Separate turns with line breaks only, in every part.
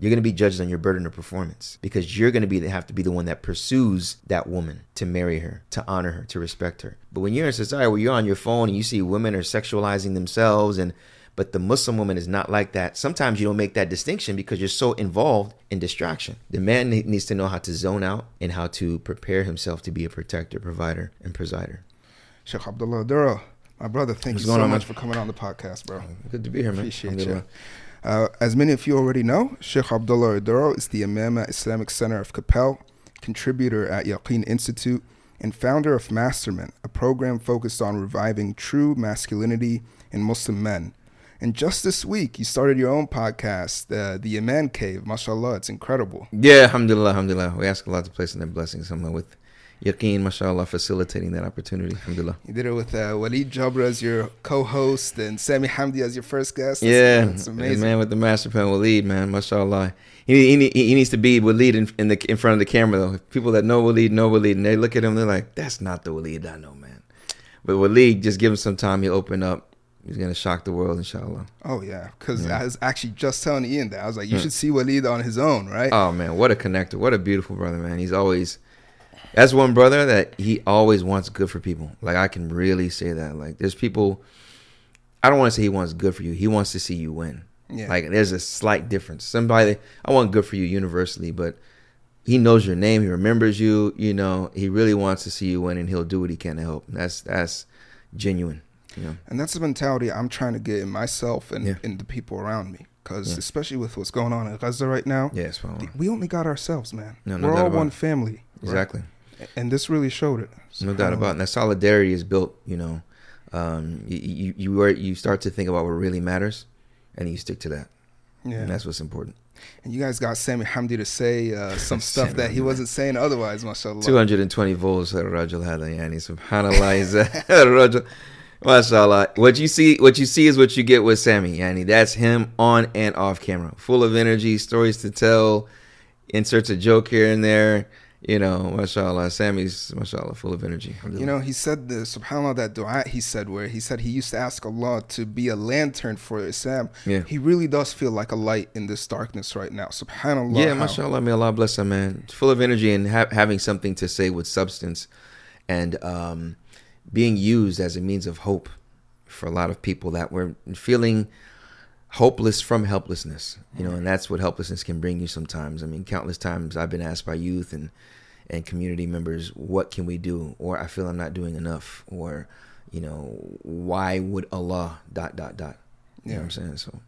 You're going to be judged on your burden of performance because you're going to be have to be the one that pursues that woman to marry her, to honor her, to respect her. But when you're in a society where you're on your phone and you see women are sexualizing themselves and but the Muslim woman is not like that. Sometimes you don't make that distinction because you're so involved in distraction. The man needs to know how to zone out and how to prepare himself to be a protector, provider, and presider.
Sheikh Abdullah Oduro, my brother, thank
What's
you so
on,
much
man?
for coming on the podcast, bro.
Good to be here, man.
Appreciate you. Uh, as many of you already know, Sheikh Abdullah Oduro is the Imam at Islamic Center of Capel, contributor at Yaqeen Institute, and founder of Masterman, a program focused on reviving true masculinity in Muslim men. And just this week, you started your own podcast, uh, The Iman Cave. Mashallah, it's incredible.
Yeah, alhamdulillah, alhamdulillah. We ask Allah to place in their blessings. Someone with yaqeen, mashallah, facilitating that opportunity. Alhamdulillah.
You did it with uh, Walid Jabra as your co-host and Sami Hamdi as your first guest. That's-
Yeah,
it's amazing.
man with the master plan lead, man. Mashallah. He, he, he needs to be Waleed in, in the in front of the camera though. People that know Waleed know Waleed, and they look at him, they're like, "That's not the Waleed I know, man." But Waleed, just give him some time. He'll open up. He's gonna shock the world, inshallah.
Oh yeah, because
Yeah.
I was actually just telling Ian that I was like, you should see Walid on his own, right?
Oh man, what a connector! What a beautiful brother, man. He's always that's one brother that he always wants good for people. Like I can really say that. Like there's people. I don't want to say he wants good for you. He wants to see you win.
yeah,
Like there's a slight difference. Somebody I want good for you universally, but he knows your name. He remembers you. You know, he really wants to see you win, and he'll do what he can to help. That's that's genuine. You know.
and that's the mentality I'm trying to get in myself and
Yeah.
in the people around me. Because
Yeah.
especially with what's going on in Gaza right now,
Yes, yeah,
we only got ourselves, man.
No, no
We're all one family, right? and this really showed it.
So no doubt about it. And um, that solidarity is built, you know. Um, you, you you are, you start to think about what really matters, and you stick to that.
Yeah,
and that's what's important.
And you guys got Sami Hamdi to say uh, some stuff that he wasn't saying otherwise, mashallah.
220 volts, uh, Rajul Hadayani. Uh, subhanallah, uh, Rajul. Mashallah. What you see, what you see is what you get with Sami, Yani. That's him on and off camera. Full of energy, stories to tell, inserts a joke here and there you know mashallah Sami's mashallah full of energy
You know, he said the subhanallah that dua he said where he said he used to ask Allah to be a lantern for Islam.
Yeah.
He really does feel like a light in this darkness right now. Subhanallah.
yeah mashallah may Allah bless him man full of energy and ha- having something to say with substance and um, being used as a means of hope for a lot of people that were feeling hopeless from helplessness you know and that's what helplessness can bring you sometimes i mean countless times i've been asked by youth and and community members what can we do or i feel i'm not doing enough or you know why would allah dot dot dot you know what i'm saying so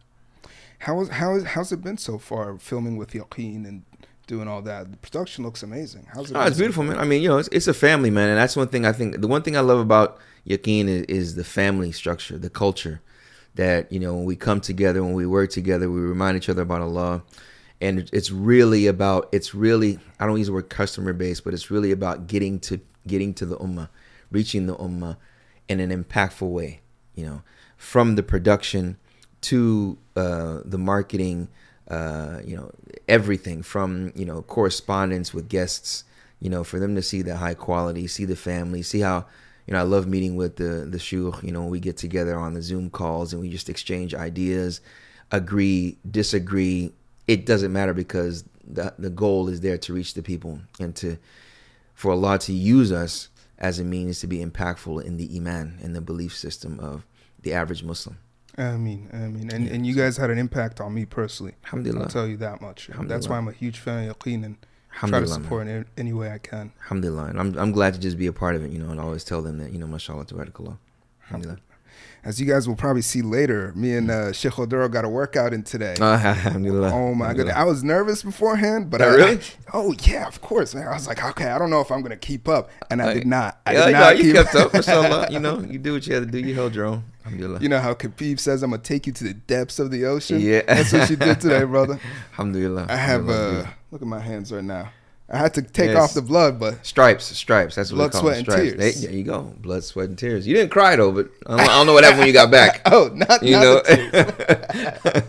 How is how is how's it been so far filming with Yaqeen and doing all that? The production looks amazing. How's it?
Oh,
been
it's beautiful, man. I mean, you know, it's, it's a family, man, and that's one thing I think. The one thing I love about Yaqeen is, is the family structure, the culture. That you know, when we come together, when we work together, we remind each other about Allah, and it's really about. It's really I don't use the word customer base but it's really about getting to getting to the ummah, reaching the ummah in an impactful way. You know, from the production to uh, the marketing, uh, you know, everything from you know correspondence with guests, you know, for them to see the high quality, see the family, see how you know I love meeting with the the shuyukh. You know, we get together on the Zoom calls and we just exchange ideas, agree, disagree. It doesn't matter because the the goal is there to reach the people and to for Allah to use us as a means to be impactful in the iman and the belief system of the average Muslim.
I mean, I mean, and, and you guys had an impact on me personally. I'll
Alhamdulillah.
tell you that much. That's why I'm a huge fan of Yaqeen and try to support in any way I can.
Alhamdulillah. And I'm, I'm glad to just be a part of it, you know, and I always tell them that, you know, mashallah, tabarakallah. Alhamdulillah.
As you guys will probably see later, me and uh, Sheikh Oduro got a workout in today.
Ah, Alhamdulillah.
Oh my goodness! I was nervous beforehand, but
Oh,
I,
really?
oh yeah, of course, man. I was like, okay, I don't know if I'm gonna keep up, and I did not. I
yeah,
did
no,
not
you
keep
kept up, mashallah. You know, you do what you had to do. You held your own. Alhamdulillah.
You know how Khabib says, "I'm gonna take you to the depths of the ocean."
Yeah.
that's what she did today, brother.
Alhamdulillah.
I have
Alhamdulillah.
uh, look at my hands right now. I had to take
Yes.
off the blood, but
Stripes, stripes. That's what
Blood,
we call
sweat,
them.
and
Stripes.
tears.
Hey, there you go. Blood, sweat, and tears. You didn't cry though, but I don't, I don't know what happened when you got back.
oh, not
You
not
know.
the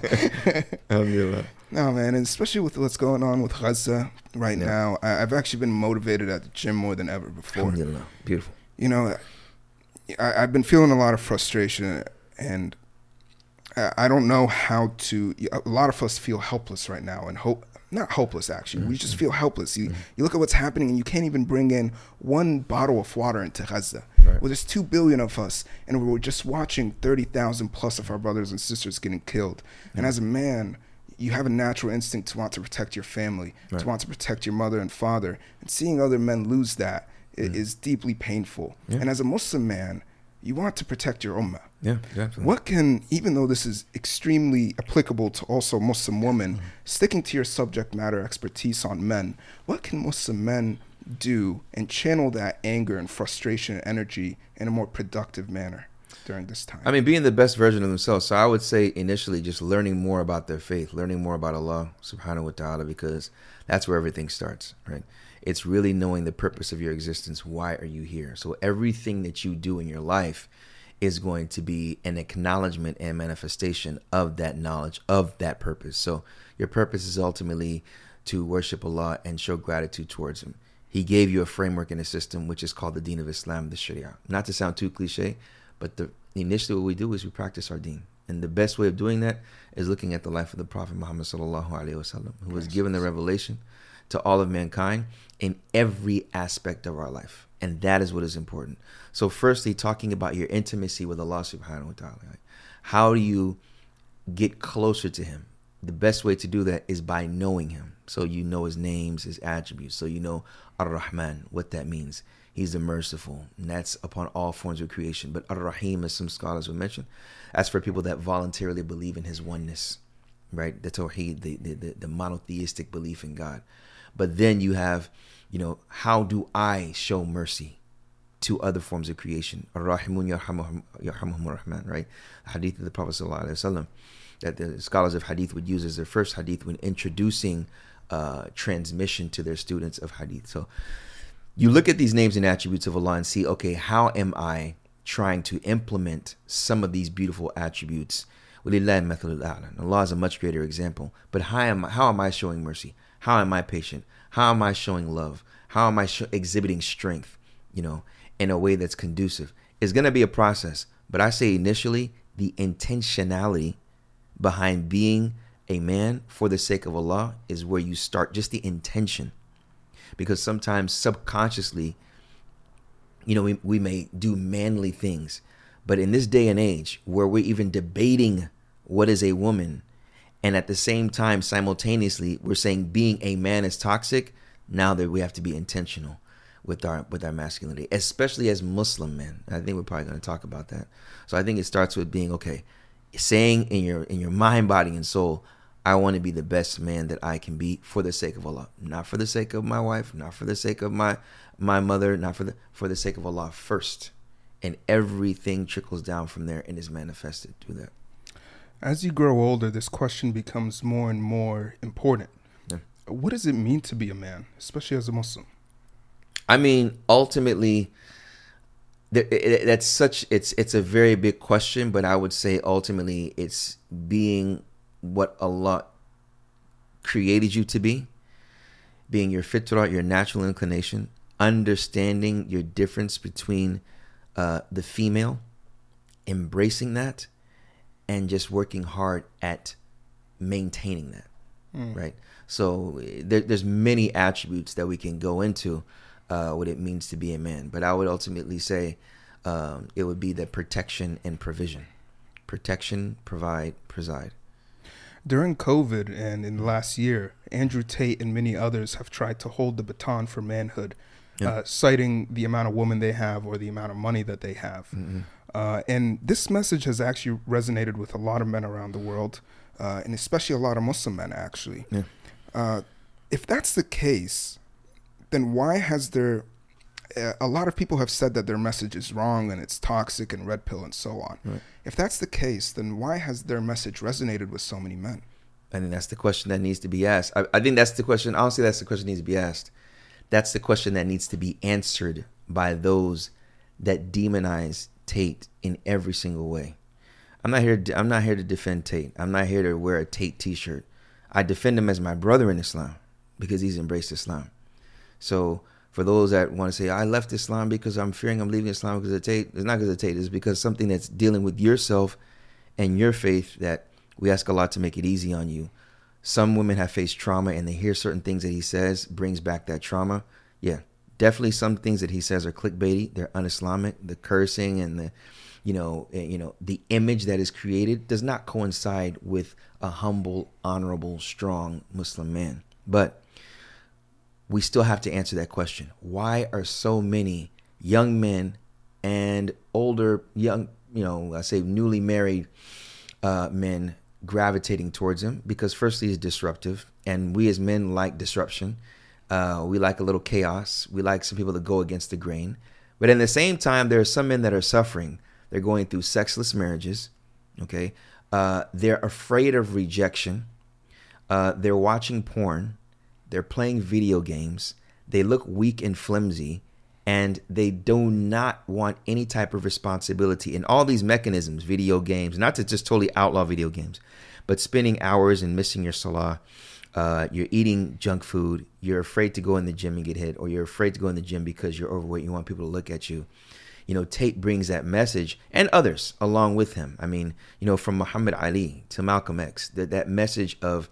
tears. No, man, and especially with what's going on with Gaza right
Yeah.
now, I, I've actually been motivated at the gym more than ever before.
Beautiful.
You know, I, I've been feeling a lot of frustration, and I I don't know how to. A lot of us feel helpless right now, and hope not hopeless actually. We just mm-hmm. feel helpless. You mm-hmm. you look at what's happening, and you can't even bring in one bottle of water into Gaza.
Right.
Well, there's two billion of us, and we're just watching thirty thousand plus of our brothers and sisters getting killed. And as a man, you have a natural instinct to want to protect your family,
Right.
to want to protect your mother and father. And seeing other men lose that i- mm. is deeply painful.
Yeah.
And as a Muslim man, you want to protect your ummah.
Yeah, definitely.
What can, even though this is extremely applicable to also Muslim women, sticking to your subject matter expertise on men, what can Muslim men do and channel that anger and frustration and energy in a more productive manner during this time?
I mean, being the best version of themselves. So I would say initially just learning more about their faith, learning more about Allah subhanahu wa ta'ala, because that's where everything starts, right? It's really knowing the purpose of your existence. Why are you here? So everything that you do in your life is going to be an acknowledgement and manifestation of that knowledge, of that purpose. So your purpose is ultimately to worship Allah and show gratitude towards Him. He gave you a framework and a system which is called the Deen of Islam, the Sharia. Not to sound too cliche, but the initially what we do is we practice our Deen, and the best way of doing that is looking at the life of the Prophet Muhammad sallallahu alaihi wasallam, who was given the revelation to all of mankind in every aspect of our life, and that is what is important. So, firstly, talking about your intimacy with Allah subhanahu wa taala, Like, how do you get closer to Him? The best way to do that is by knowing Him. So you know His names, His attributes. So you know Ar-Rahman, what that means. He's the merciful, and that's upon all forms of creation. But Ar-Rahim, as some scholars would mention, that's for people that voluntarily believe in His oneness, right? The Tawheed, the, the, the monotheistic belief in God. But then you have, you know, how do I show mercy to other forms of creation? Ar-Rahimun Yarhamuhum Rahman, right? The hadith of the Prophet ﷺ that the scholars of hadith would use as their first hadith when introducing uh, transmission to their students of hadith. So you look at these names and attributes of Allah and see, okay, how am I trying to implement some of these beautiful attributes? Allah is a much greater example. But how am, how am I showing mercy? How am I patient? How am I showing love? How am I sho- exhibiting strength, you know, in a way that's conducive? It's going to be a process. But I say initially, the intentionality behind being a man for the sake of Allah is where you start, just the intention because sometimes subconsciously you know we, we may do manly things but in this day and age where we're even debating what is a woman and at the same time simultaneously we're saying being a man is toxic now that we have to be intentional with our with our masculinity especially as muslim men i think we're probably going to talk about that so i think it starts with being okay saying in your in your mind body and soul I want to be the best man that I can be for the sake of Allah, not for the sake of my wife, not for the sake of my my mother, not for the for the sake of Allah first. And everything trickles down from there and is manifested through that.
As you grow older, this question becomes more and more important.
Yeah.
What does it mean to be a man, especially as a Muslim?
I mean, ultimately, there, it, it- that's such it's it's a very big question, but I would say ultimately it's being what Allah created you to be, being your fitrah, your natural inclination, understanding your difference between uh, the female, embracing that, and just working hard at maintaining that right? So there, there's many attributes that we can go into uh, what it means to be a man, but I would ultimately say um, it would be the protection and provision, protection, provide, preside.
During COVID and in the last year, Andrew Tate and many others have tried to hold the baton for manhood,
Yeah.
uh, citing the amount of women they have or the amount of money that they have. Uh, and this message has actually resonated with a lot of men around the world, uh, and especially a lot of Muslim men, actually.
Yeah.
Uh, if that's the case, then why has there uh, a lot of people have said that their message is wrong and it's toxic and red pill and so on.
Right.
If that's the case, then why has their message resonated with so many men?
I think that's the question that needs to be asked. I, I think that's the question. Honestly, that's the question that needs to be asked. That's the question that needs to be answered by those that demonize Tate in every single way. I'm not here. To, I'm not here to defend Tate. I'm not here to wear a Tate T-shirt. I defend him as my brother in Islam because he's embraced Islam. So for those that want to say I left Islam because I'm fearing I'm leaving Islam because of Tate, it's not because of Tate. It's because something that's dealing with yourself and your faith that we ask Allah to make it easy on you. Some women have faced trauma and they hear certain things that he says brings back that trauma. Yeah, definitely some things that he says are clickbaity. They're un-Islamic. The cursing and the, you know, eh, you know, the image that is created does not coincide with a humble, honorable, strong Muslim man. But we still have to answer that question. Why are so many young men and older young, you know, I say newly married uh, men gravitating towards him because firstly he's disruptive and we as men like disruption. Uh, we like a little chaos. We like some people to go against the grain. But at the same time there are some men that are suffering. They're going through sexless marriages okay? Uh, they're afraid of rejection. Uh, they're watching porn. They're playing video games. They look weak and flimsy and they do not want any type of responsibility in all these mechanisms video games not to just totally outlaw video games but spending hours and missing your salah uh, you're eating junk food you're afraid to go in the gym and get hit or you're afraid to go in the gym because you're overweight you want people to look at you. You know tate brings that message and others along with him. I mean you know from muhammad ali to malcolm x that, that message of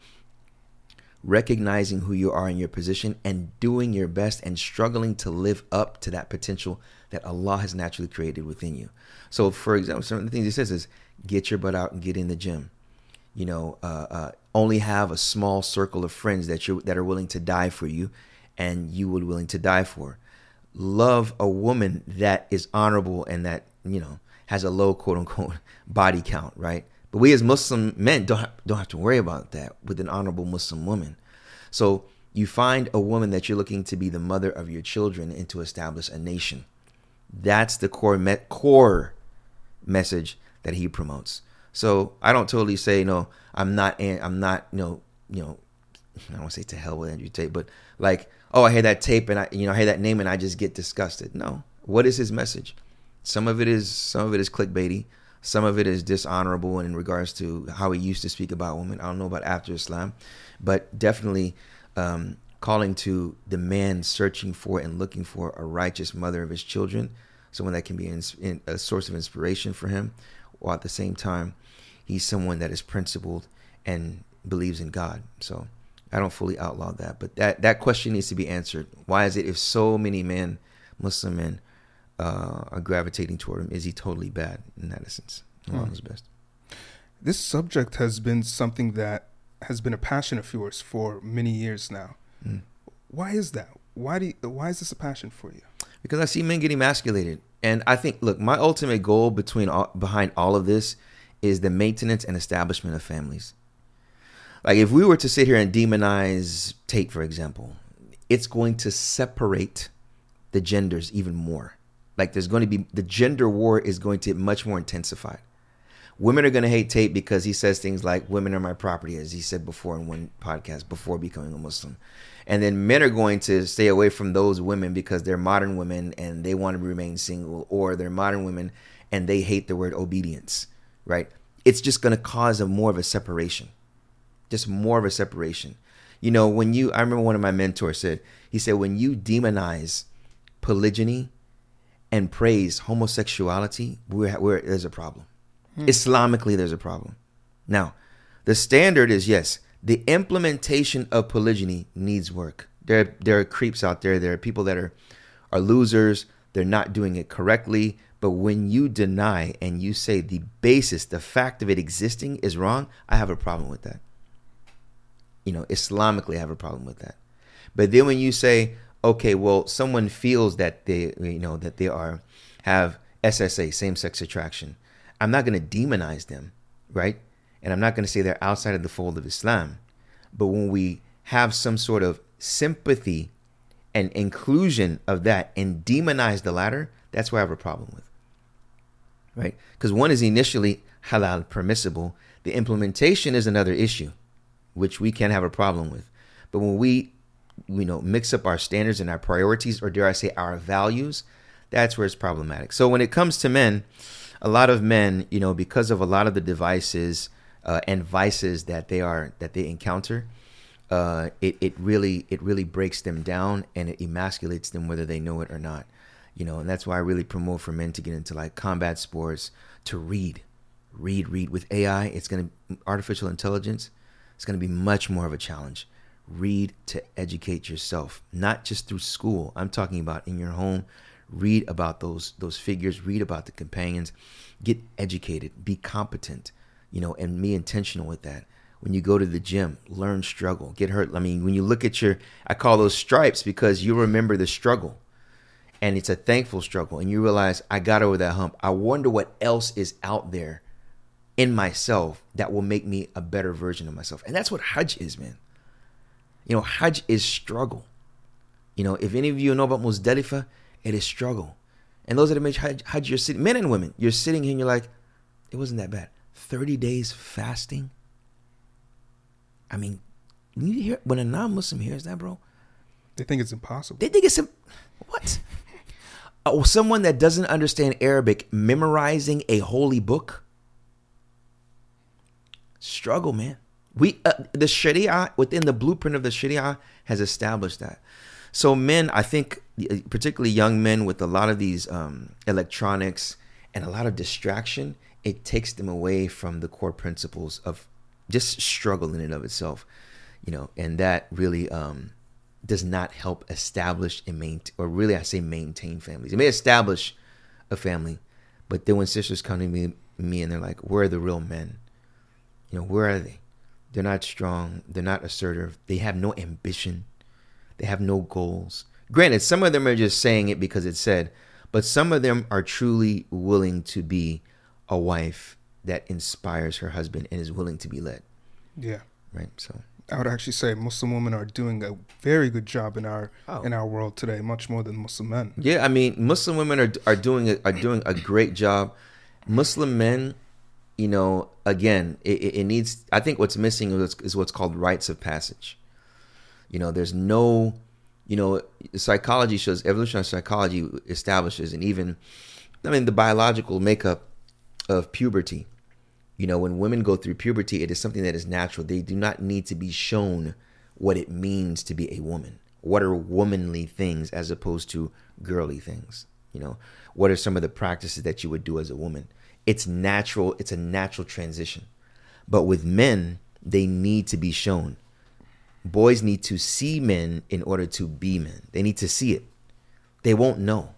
recognizing who you are in your position and doing your best and struggling to live up to that potential that Allah has naturally created within you. So, for example, some of the things he says is get your butt out and get in the gym. You know, uh, uh, only have a small circle of friends that you that are willing to die for you, and you would willing to die for. Love a woman that is honorable and that you know has a low quote unquote body count, right? But we as Muslim men don't have, don't have to worry about that with an honorable Muslim woman. So you find a woman that you're looking to be the mother of your children and to establish a nation. That's the core me- core message that he promotes. So I don't totally say no. I'm not. I'm not. You know. You know. I don't say to hell with Andrew Tate, but like, oh, I hear that tape and I, you know, I hear that name and I just get disgusted. No. What is his message? Some of it is some of it is clickbaity. Some of it is dishonorable in regards to how he used to speak about women. I don't know about after Islam, but definitely um, calling to the man searching for and looking for a righteous mother of his children, someone that can be in, in a source of inspiration for him, while at the same time, he's someone that is principled and believes in God. So I don't fully outlaw that, but that that question needs to be answered. Why is it if so many men, Muslim men, uh, are gravitating toward him, is he totally bad in that essence? Allah mm. best.
This subject has been something that has been a passion of yours for many years now. Mm. Why is that? Why do you, why is this a passion for you?
Because I see men get emasculated, and I think look, my ultimate goal between all, behind all of this is the maintenance and establishment of families. Like if we were to sit here and demonize Tate, for example, it's going to separate the genders even more. Like there's going to be the gender war is going to much more intensified. Women are going to hate Tate because he says things like "women are my property," as he said before in one podcast before becoming a Muslim. And then men are going to stay away from those women because they're modern women and they want to remain single, or they're modern women and they hate the word obedience. Right? It's just going to cause a more of a separation, just more of a separation. You know, when you, I remember one of my mentors said, he said, when you demonize polygyny and praise homosexuality, we're, we're, there's a problem. Hmm. Islamically, there's a problem. Now, the standard is yes, the implementation of polygyny needs work. There, there are creeps out there. There are people that are, are losers. They're not doing it correctly. But when you deny and you say the basis, the fact of it existing is wrong, I have a problem with that. You know, Islamically, I have a problem with that. But then when you say, okay, well, someone feels that they, you know, that they are have SSA, same sex attraction. I'm not going to demonize them, right? And I'm not going to say they're outside of the fold of Islam. But when we have some sort of sympathy and inclusion of that and demonize the latter, that's where I have a problem with. Right? Because one is initially halal permissible, the implementation is another issue, which we can have a problem with. But when we you know mix up our standards and our priorities or dare i say our values that's where it's problematic so when it comes to men a lot of men you know because of a lot of the devices uh, and vices that they are that they encounter uh, it, it really it really breaks them down and it emasculates them whether they know it or not you know and that's why i really promote for men to get into like combat sports to read read, read. With AI, it's going to artificial intelligence. It's going to be much more of a challenge. Read to educate yourself, not just through school. I'm talking about in your home. Read about those those figures. Read about the companions. Get educated. Be competent. You know, and be intentional with that. When you go to the gym, learn struggle. Get hurt. I mean, when you look at your, I call those stripes because you remember the struggle and it's a thankful struggle and you realize i got over that hump i wonder what else is out there in myself that will make me a better version of myself and that's what hajj is man you know hajj is struggle you know if any of you know about muzdalifah it is struggle and those that have made hajj, hajj you're sitting men and women you're sitting here and you're like it wasn't that bad 30 days fasting i mean when you hear when a non-muslim hears that bro
They think it's impossible.
they think it's what oh, someone that doesn't understand Arabic memorizing a holy book. Struggle, man. We uh, the Sharia within the blueprint of the Sharia has established that. So men, I think, particularly young men with a lot of these um, electronics and a lot of distraction, it takes them away from the core principles of just struggle in and of itself, you know, and that really um, does not help establish and maintain, or really I say maintain families. It may establish a family, but then when sisters come to me, me and they're like, "Where are the real men? You know, where are they? They're not strong. They're not assertive. They have no ambition. They have no goals. Granted, some of them are just saying it because it's said, but some of them are truly willing to be a wife that inspires her husband and is willing to be led.
Yeah.
Right. So
I would actually say Muslim women are doing a very good job in our
Oh.
in our world today, much more than Muslim men.
Yeah, I mean, Muslim women are are doing a, are doing a great job. Muslim men, you know, again, it, it needs. I think what's missing is, is what's called rites of passage. You know, there's no, you know, psychology shows evolutionary psychology establishes, and even, I mean, the biological makeup of puberty. You know, when women go through puberty, it is something that is natural. They do not need to be shown what it means to be a woman. What are womanly things as opposed to girly things? You know, what are some of the practices that you would do as a woman? It's natural, it's a natural transition. But with men, they need to be shown. Boys need to see men in order to be men. They need to see it. They won't know.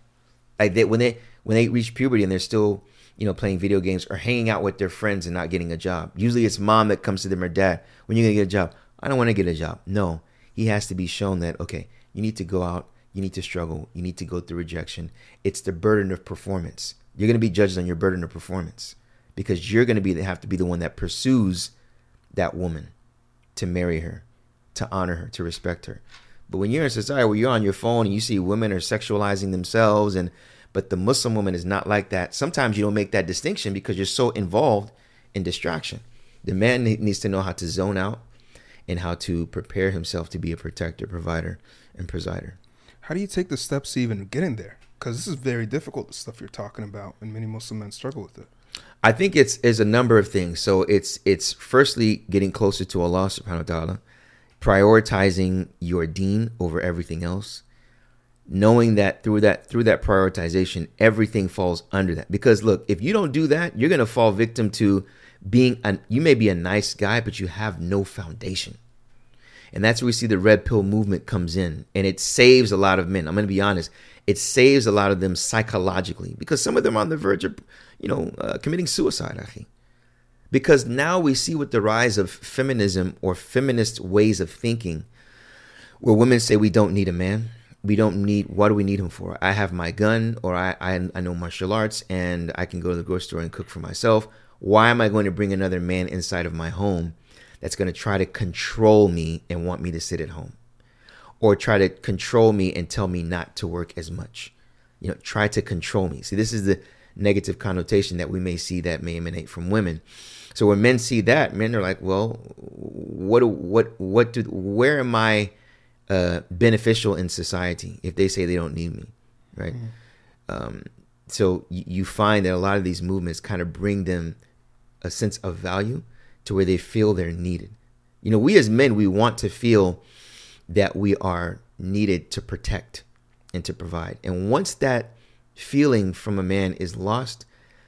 Like they, when they when they reach puberty and they're still you know playing video games or hanging out with their friends and not getting a job. Usually it's mom that comes to them or dad. When you're gonna get a job? I don't want to get a job. No, he has to be shown that okay, you need to go out. You need to struggle. You need to go through rejection. It's the burden of performance. You're gonna be judged on your burden of performance because you're gonna be have to be the one that pursues that woman to marry her, to honor her, to respect her. But when you're in society where you're on your phone and you see women are sexualizing themselves and but the Muslim woman is not like that. Sometimes you don't make that distinction because you're so involved in distraction. The man needs to know how to zone out and how to prepare himself to be a protector, provider, and presider.
How do you take the steps to even get in there? Because this is very difficult, the stuff you're talking about, and many Muslim men struggle with it.
I think it's is a number of things. So it's it's firstly getting closer to Allah subhanahu wa ta'ala, prioritizing your deen over everything else, knowing that through that through that prioritization, everything falls under that. Because look, if you don't do that, you're gonna fall victim to being an you may be a nice guy, but you have no foundation. And that's where we see the red pill movement comes in. And it saves a lot of men. I'm going to be honest. It saves a lot of them psychologically because some of them are on the verge of, you know, uh, committing suicide, akhi. Because now we see with the rise of feminism or feminist ways of thinking, where women say we don't need a man. We don't need, what do we need him for? I have my gun or I, I, I know martial arts and I can go to the grocery store and cook for myself. Why am I going to bring another man inside of my home that's going to try to control me and want me to sit at home? Or try to control me and tell me not to work as much? You know, try to control me. See, this is the negative connotation that we may see that may emanate from women. So when men see that, men are like, "Well, what, what, what do, where am I uh, beneficial in society if they say they don't need me, right?" Um, so you find that a lot of these movements kind of bring them a sense of value to where they feel they're needed. You know, we as men, we want to feel that we are needed to protect and to provide. And once that feeling from a man is lost,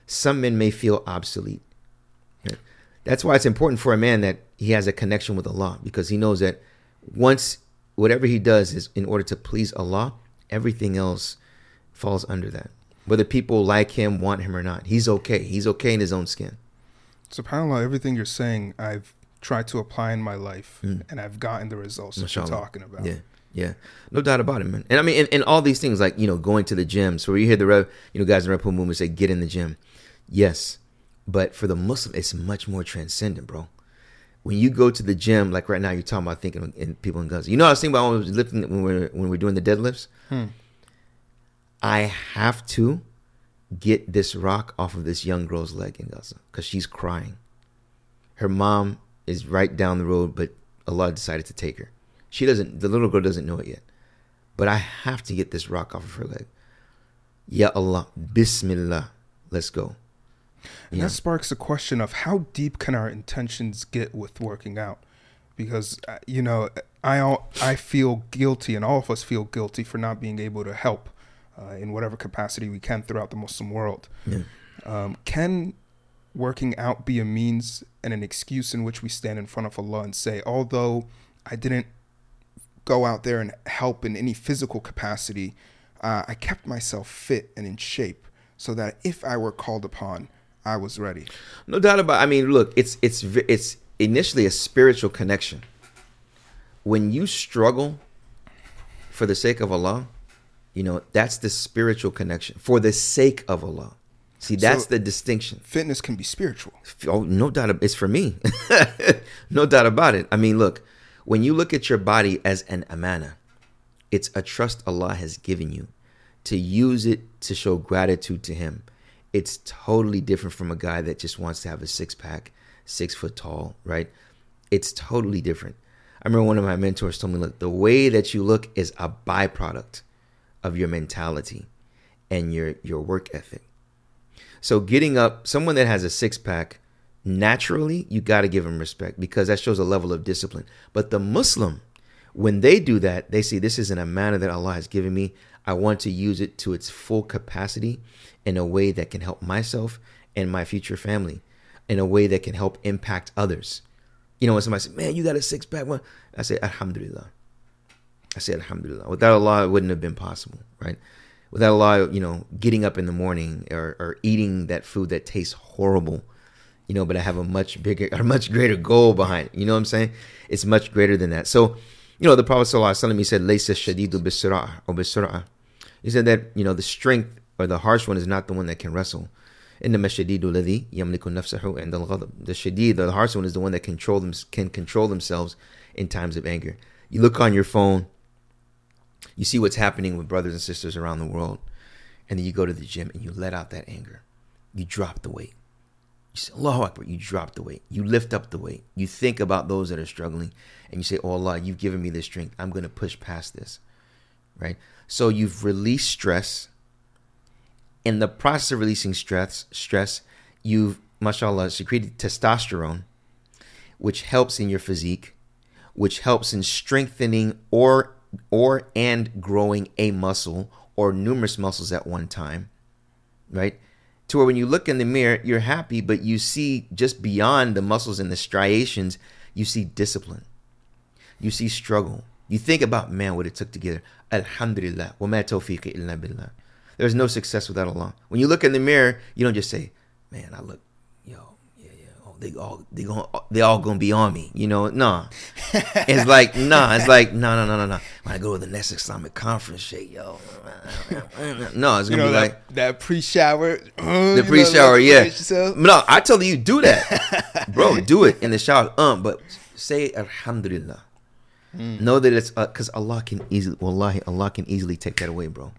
some men may feel obsolete. That's why it's important for a man that he has a connection with Allah because he knows that once whatever he does is in order to please Allah, everything else falls under that. Whether people like him, want him or not, he's okay. He's okay in his own skin.
SubhanAllah, everything you're saying, I've tried to apply in my life mm. and I've gotten the results that you're talking about.
Yeah. Yeah, no doubt about it, man. And I mean, and, and all these things like you know going to the gym. So you hear the rev, you know, guys in the Red movement say get in the gym. Yes, but for the Muslim, it's much more transcendent, bro. When you go to the gym, like right now, you're talking about thinking in people in Gaza. You know, I was thinking about when we was lifting when we are when we are doing the deadlifts. Hmm. I have to get this rock off of this young girl's leg in Gaza because she's crying. Her mom is right down the road, but Allah decided to take her. She doesn't. The little girl doesn't know it yet, but I have to get this rock off of her leg. Ya Allah, Bismillah, let's go.
And yeah. that sparks the question of how deep can our intentions get with working out? Because uh, you know, I I feel guilty, and all of us feel guilty for not being able to help uh, in whatever capacity we can throughout the Muslim world. Yeah. Um, can working out be a means and an excuse in which we stand in front of Allah and say, although I didn't go out there and help in any physical capacity, uh, I kept myself fit and in shape so that if I were called upon, I was ready.
No doubt about. I mean, look, it's it's it's initially a spiritual connection. When you struggle for the sake of Allah, you know that's the spiritual connection for the sake of Allah. See, that's so the distinction.
Fitness can be spiritual.
Oh, no doubt. It's for me. no doubt about it. I mean, look, when you look at your body as an amana, it's a trust Allah has given you to use it to show gratitude to Him it's totally different from a guy that just wants to have a six pack, six foot tall, right? It's totally different. I remember one of my mentors told me, look, the way that you look is a byproduct of your mentality and your your work ethic. So getting up, someone that has a six pack, naturally, you got to give them respect because that shows a level of discipline. But the Muslim, when they do that, they see this is an amana that Allah has given me. I want to use it to its full capacity in a way that can help myself and my future family, in a way that can help impact others. You know, when somebody says, Man, you got a six pack one, I say, Alhamdulillah. I say, Alhamdulillah. Without Allah, it wouldn't have been possible, right? Without Allah, you know, getting up in the morning or, or eating that food that tastes horrible, you know, but I have a much bigger, a much greater goal behind it. You know what I'm saying? It's much greater than that. So, you know, the Prophet ﷺ, he said, Laysa shadidu bisra'ah or bisra'ah. He said that, you know, the strength or the harsh one is not the one that can wrestle. إنما الشديد الذي يملك نفسه عند الغضب. The shadid, the harsh one, is the one that control them, can control themselves in times of anger. You look on your phone, you see what's happening with brothers and sisters around the world, and then you go to the gym and you let out that anger. You drop the weight. You say, Allahu Akbar, you drop the weight. You lift up the weight. You think about those that are struggling, and you say, Oh Allah, you've given me this strength. I'm going to push past this. Right? So you've released stress in the process of releasing stress, stress, you've, mashallah, secreted testosterone, which helps in your physique, which helps in strengthening or or and growing a muscle or numerous muscles at one time, right? To where when you look in the mirror, you're happy, but you see just beyond the muscles and the striations, you see discipline. You see struggle. You think about, man, what it took to get Alhamdulillah. Wa ma tawfiqi illa billah. There's no success without Allah. When you look in the mirror, you don't just say, "Man, I look, yo, yeah, yeah, oh, they all they going they all gonna be on me." You know, nah. it's like nah. It's like no, no, no, no, no. When I go to the next Islamic conference, shit, yo, no, it's gonna you know, be
that,
like
that pre-shower.
the pre-shower, yeah. No, I tell you, do that, bro. Do it in the shower. Um, but say Alhamdulillah. Mm. Know that it's because uh, Allah can easily, wallahi, Allah can easily take that away, bro.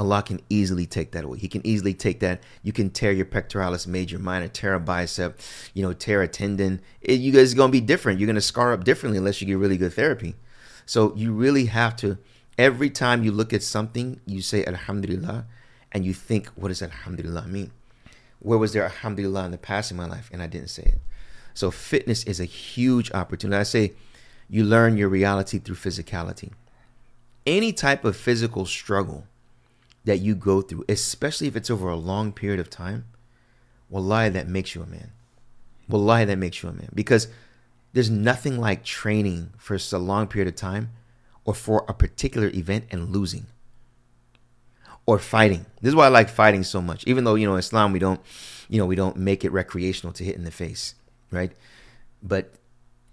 Allah can easily take that away. He can easily take that. You can tear your pectoralis major minor, tear a bicep, you know, tear a tendon. It, you guys are gonna be different. You're gonna scar up differently unless you get really good therapy. So you really have to. Every time you look at something, you say Alhamdulillah, and you think, what does Alhamdulillah mean? Where was there Alhamdulillah in the past in my life, and I didn't say it. So fitness is a huge opportunity. I say, you learn your reality through physicality. Any type of physical struggle that you go through, especially if it's over a long period of time, wallahi, that makes you a man. Wallahi, that makes you a man because there's nothing like training for a long period of time or for a particular event and losing or fighting. This is why I like fighting so much. Even though, you know, Islam we don't, you know, we don't make it recreational to hit in the face, right? But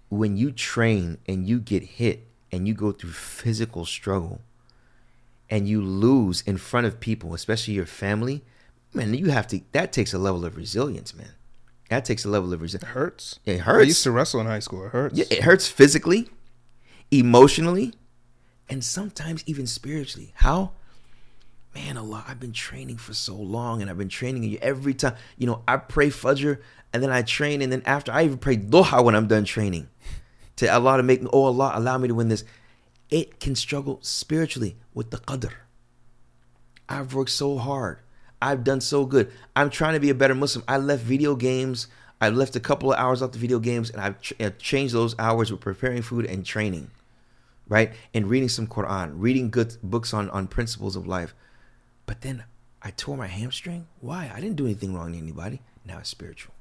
when you train and you get hit and you go through physical struggle and you lose in front of people, especially your family, man, you have to that takes a level of resilience, man. That takes a level of resilience.
It hurts.
It hurts.
I used to wrestle in high school. It hurts.
Yeah, it hurts physically, emotionally, and sometimes even spiritually. How? Man, Allah, I've been training for so long and I've been training you every time. You know, I pray Fajr, and then I train and then after I even pray Duha when I'm done training to Allah to make me, oh Allah, allow me to win this. It can struggle spiritually with the Qadr. I've worked so hard. I've done so good. I'm trying to be a better Muslim. I left video games. I left a couple of hours off the video games, and I've, ch- I've changed those hours with preparing food and training, right? And reading some Quran, reading good books on on principles of life. But then I tore my hamstring. Why? I didn't do anything wrong to anybody. Now it's spiritual.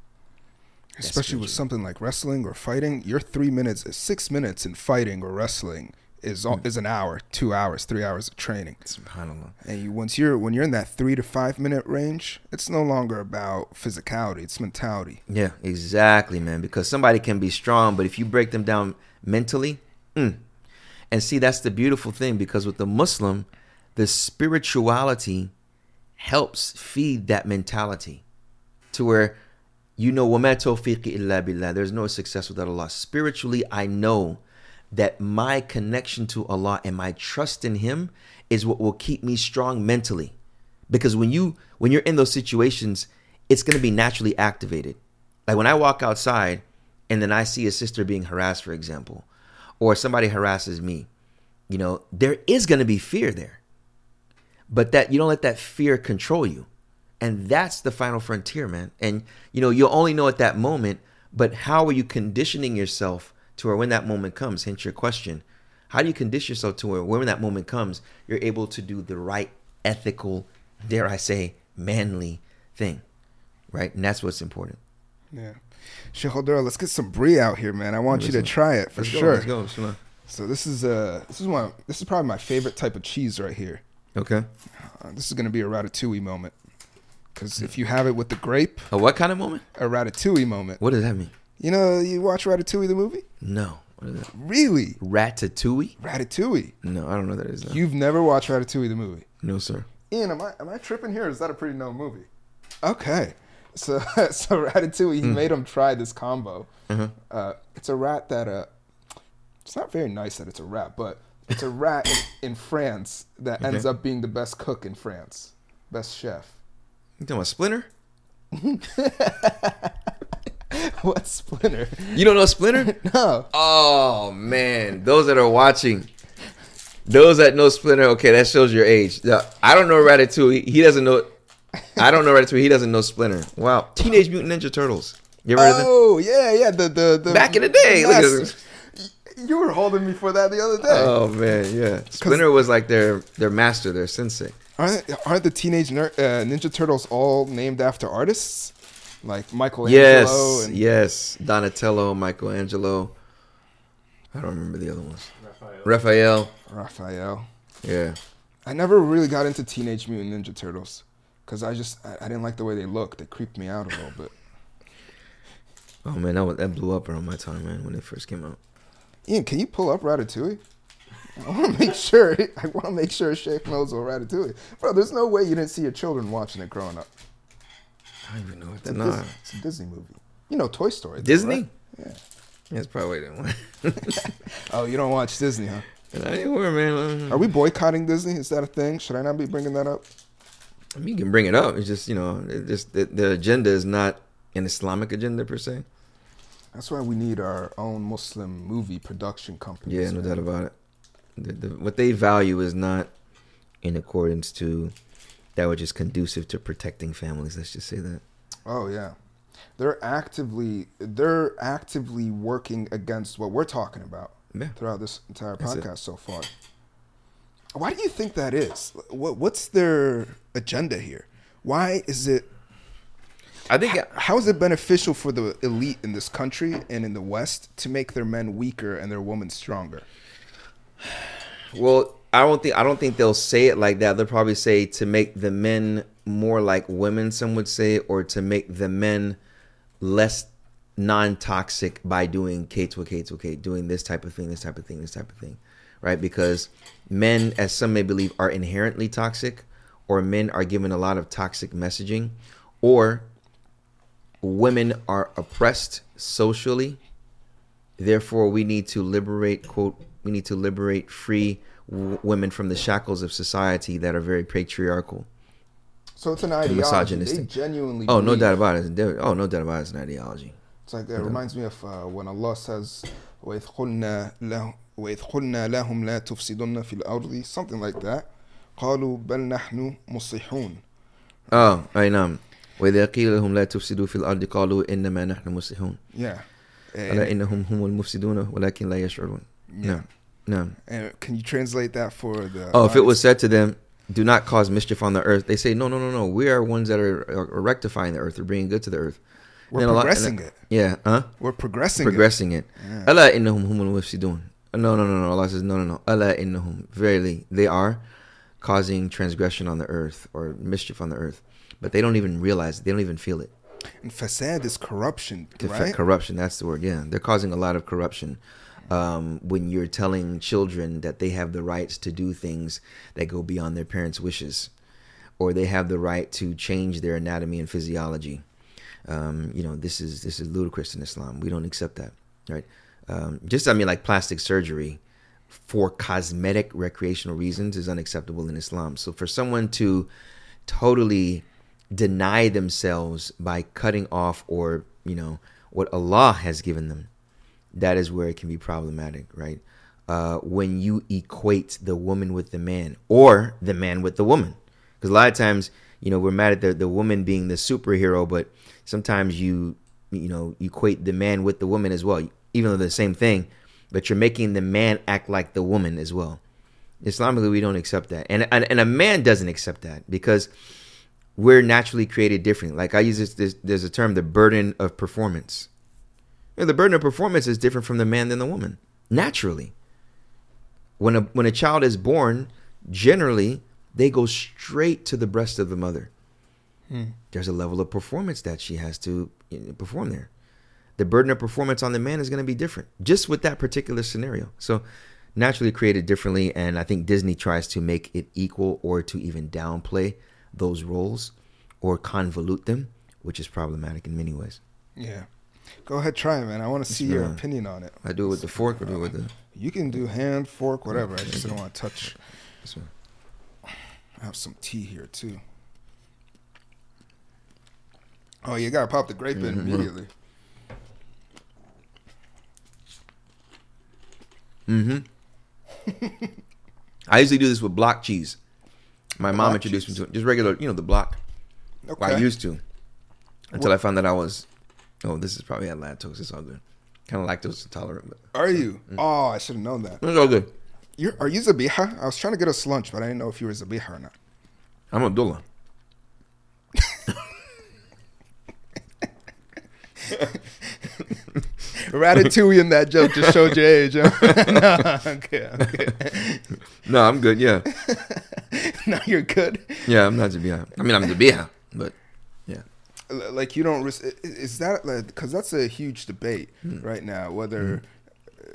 That's
Especially with something like wrestling or fighting, your three minutes, six minutes in fighting or wrestling is
Hmm.
all, is an hour, two hours, three hours of training.
Subhanallah.
And you, once you're when you're in that three to five minute range, it's no longer about physicality; it's mentality.
Yeah, exactly, man. Because somebody can be strong, but if you break them down mentally, mm. and see, that's the beautiful thing. Because with the Muslim, the spirituality helps feed that mentality to where you know, وَمَا تَوْفِيقِ إِلَّا بِاللَّهِ. There's no success without Allah. Spiritually, I know that my connection to Allah and my trust in Him is what will keep me strong mentally. Because when you when you're in those situations, it's going to be naturally activated. Like when I walk outside and then I see a sister being harassed, for example, or somebody harasses me, you know, there is going to be fear there. But that you don't let that fear control you. And that's the final frontier, man. And you know, you'll only know at that moment, but how are you conditioning yourself to where when that moment comes, hence your question, how do you condition yourself to where when that moment comes, you're able to do the right ethical, dare I say, manly thing. Right? And that's what's important.
Yeah, Sheikh let's get some brie out here, man. I want you to try it for
Let's go,
sure.
let's go.
So this is uh this is one this is probably my favorite type of cheese right here.
Okay.
Uh, this is gonna be a ratatouille moment. Because if you have it with the grape,
A what kind of moment?
a ratatouille moment.
What does that mean?
You know, you watch Ratatouille the movie?
No. What is that?
Really?
Ratatouille?
Ratatouille.
No, I don't know what that is. No,
You've never watched Ratatouille the movie?
no sir.
Ian, am I am I tripping here? Or is that a pretty known movie? Okay, so so Ratatouille, he made him try this combo.
Uh-huh.
Uh, it's a rat that uh, it's not very nice that it's a rat, but it's a rat in, in France that ends up being the best cook in France, best chef.
You talking about Splinter?
what Splinter?
You don't know Splinter?
No,
Oh man, those that are watching, those that know Splinter, okay, that shows your age. I don't know Ratatouille. He doesn't know. I don't know Ratatouille. He doesn't know Splinter. Wow, Teenage Mutant Ninja Turtles. You ever heard of
oh yeah, yeah. The the, the
Back in the day, this.
You were holding me for that the other day.
Oh man, yeah. Splinter was like their their master, their sensei.
Aren't aren't the teenage ner- uh, Ninja Turtles all named after artists like Michelangelo?
Yes,
and
yes. Donatello, Michelangelo. I don't remember the other ones. Raphael.
Raphael.
Yeah.
I never really got into Teenage Mutant Ninja Turtles because I just I, I didn't like the way they looked. They creeped me out a little bit.
Oh man, that was, that blew up around my time, man, when it first came out.
Ian, can you pull up Ratatouille? I want to make sure. I want to make sure Sheikh knows what Ratatouille. Bro, there's no way you didn't see your children watching it growing up.
I don't even know what
It's
that.
Dis- it's a Disney movie. You know Toy Story. though,
Disney?
right? Yeah.
That's probably the one.
Oh, you don't watch Disney, huh?
Not anywhere, man.
Are we boycotting Disney? Is that a thing? Should I not be bringing that up?
I mean, you can bring it up. It's just you know, it just the, the agenda is not an Islamic agenda per se.
That's why we need our own Muslim movie production company.
Yeah, no doubt about it. The, the, what they value is not in accordance to that which just conducive to protecting families. Let's just say that.
Oh yeah, they're actively they're actively working against what we're talking about
Yeah.
throughout this entire
That's it.
podcast so far. Why do you think that is? What what's their agenda here? Why is it?
I think
How is it beneficial for the elite in this country and in the West to make their men weaker and their women stronger?
Well, I don't think I don't think they'll say it like that. They'll probably say to make the men more like women, some would say, or to make the men less non-toxic by doing K to K to K, doing this type of thing, this type of thing, this type of thing, right? Because men, as some may believe, are inherently toxic, or men are given a lot of toxic messaging, or women are oppressed socially. Therefore, we need to liberate quote. We need to liberate free w- women from the shackles of society that are very patriarchal.
So it's an ideology. They
misogynistic.
genuinely.
Oh, no
believe-
doubt about it. There- Oh, no doubt about it. It's an ideology.
It's like it reminds me of uh, when Allah says, وَإِذْ قُلْنَا لَهُ- وَإِذْ قُلْنَا لَهُمْ لَا تُفْسِدُنَّ فِي الْأَرْضِ something like that. قالوا بل نحن مصلحون.
Oh, I know. وإذا قيل لهم لا تفسدوا في الأرض قالوا إنما نحن مصلحون
Yeah.
ألا
And,
إنهم هم المفسدون ولكن لا يشعرون
yeah.
No, no.
And can you translate that for the?
Oh, if it was said to them, "Do not cause mischief on the earth," they say, "No, no, no, no. We are ones that are, are rectifying the earth. We're bringing good to the earth."
we're
Then a lot-
progressing it.
Yeah, huh?
We're progressing.
Progressing it. Allah innahum humul mufsidun. No, no, no, no. Allah says, no, no, no. Allah innahum. Verily, they are causing transgression on the earth or mischief on the earth, but they don't even realize it. They don't even feel it.
it. And fasad is corruption, right?
Corruption. That's the word. Yeah, they're causing a lot of corruption. Um, when you're telling children that they have the rights to do things that go beyond their parents' wishes, or they have the right to change their anatomy and physiology, um, you know, this is this is ludicrous in Islam. We don't accept that, right? Um, just I mean, like plastic surgery for cosmetic recreational reasons is unacceptable in Islam. So for someone to totally deny themselves by cutting off or you know what Allah has given them, that is where it can be problematic, right? Uh, when you equate the woman with the man or the man with the woman, because a lot of times you know we're mad at the the woman being the superhero, but sometimes you you know equate the man with the woman as well, even though the same thing, but you're making the man act like the woman as well. Islamically, we don't accept that, and and, and a man doesn't accept that because we're naturally created different. Like I use this, this there's a term, the burden of performance. You know, the burden of performance is different from the man than the woman. Naturally. When a when a child is born, generally they go straight to the breast of the mother.
Hmm.
There's a level of performance that she has to perform there. The burden of performance on the man is going to be different, just with that particular scenario. So, naturally created differently, and I think Disney tries to make it equal or to even downplay those roles or convolute them, which is problematic in many ways.
Yeah. Go ahead, try it, man. I want to see your opinion on it.
I do it with the fork or do it with the.
You can do hand, fork, whatever. I just don't want to touch. I have some tea here too. Oh, you gotta pop the grape in
Mhm.
immediately.
Mm-hmm. I usually do this with block cheese. My mom introduced
cheese.
me to it. Just regular, you know, the block.
Okay.
Well, I used to. Until
What-
I found that I was. Oh, this is probably had lactose. It's all good. Kind of lactose intolerant, but
Are you?
Mm.
Oh, I should have known that.
it's all good.
You're, are you Zabiha? I was trying to get us lunch, but I didn't know if you were Zabiha or not.
I'm Abdullah.
Ratatouille in that joke just showed your age. Huh? no, okay, okay.
No, I'm good. Yeah,
now you're good.
yeah. I'm not Zabiha. I mean, I'm Zabiha, but
Like you don't. ris- i- Is that like? Because that's a huge debate
Hmm.
right now. Whether uh,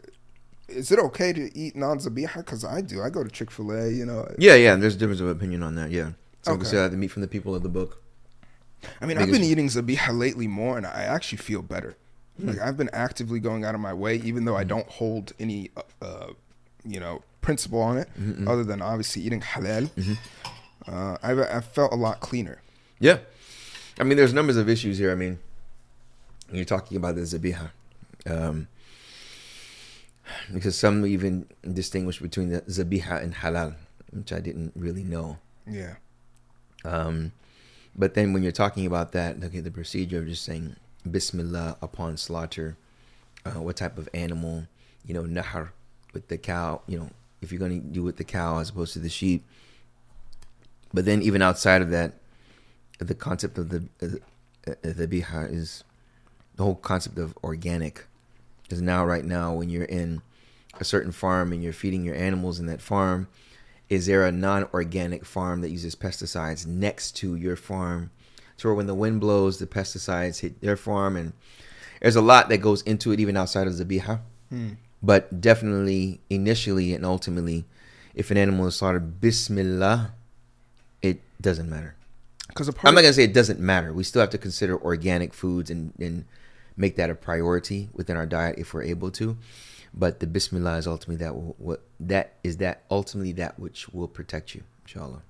is it okay to eat non Zabiha? Because I do. I go to Chick Fil A. You know.
Yeah, yeah. There's a difference of opinion on that. Yeah. So we
Okay.
say I have to meet from the people of the book.
I mean, I've been eating Zabiha lately more, and I actually feel better.
Hmm.
Like I've been actively going out of my way, even though I don't hold any, uh, uh, you know, principle on it,
Mm-hmm,
other than obviously eating halal. Uh, I've I've felt a lot cleaner.
Yeah. I mean, there's numbers of issues here. I mean, you're talking about the Zabiha. Um, because some even distinguish between the Zabiha and Halal, which I didn't really know.
Yeah.
Um, but then when you're talking about that, okay, the procedure of just saying Bismillah upon slaughter, uh, what type of animal, you know, Nahar with the cow, you know, if you're going to do with the cow as opposed to the sheep. But then even outside of that, the concept of the uh, uh, the biha is the whole concept of organic. is now, right now, when you're in a certain farm and you're feeding your animals in that farm, is there a non-organic farm that uses pesticides next to your farm? So when the wind blows, the pesticides hit their farm, and there's a lot that goes into it, even outside of Zabiha.
Hmm.
But definitely, initially and ultimately, if an animal is slaughtered, Bismillah, it doesn't matter.
Because
I'm not gonna say it doesn't matter. We still have to consider organic foods and, and make that a priority within our diet if we're able to. But the Bismillah is ultimately that will, what that is that ultimately that which will protect you, inshallah.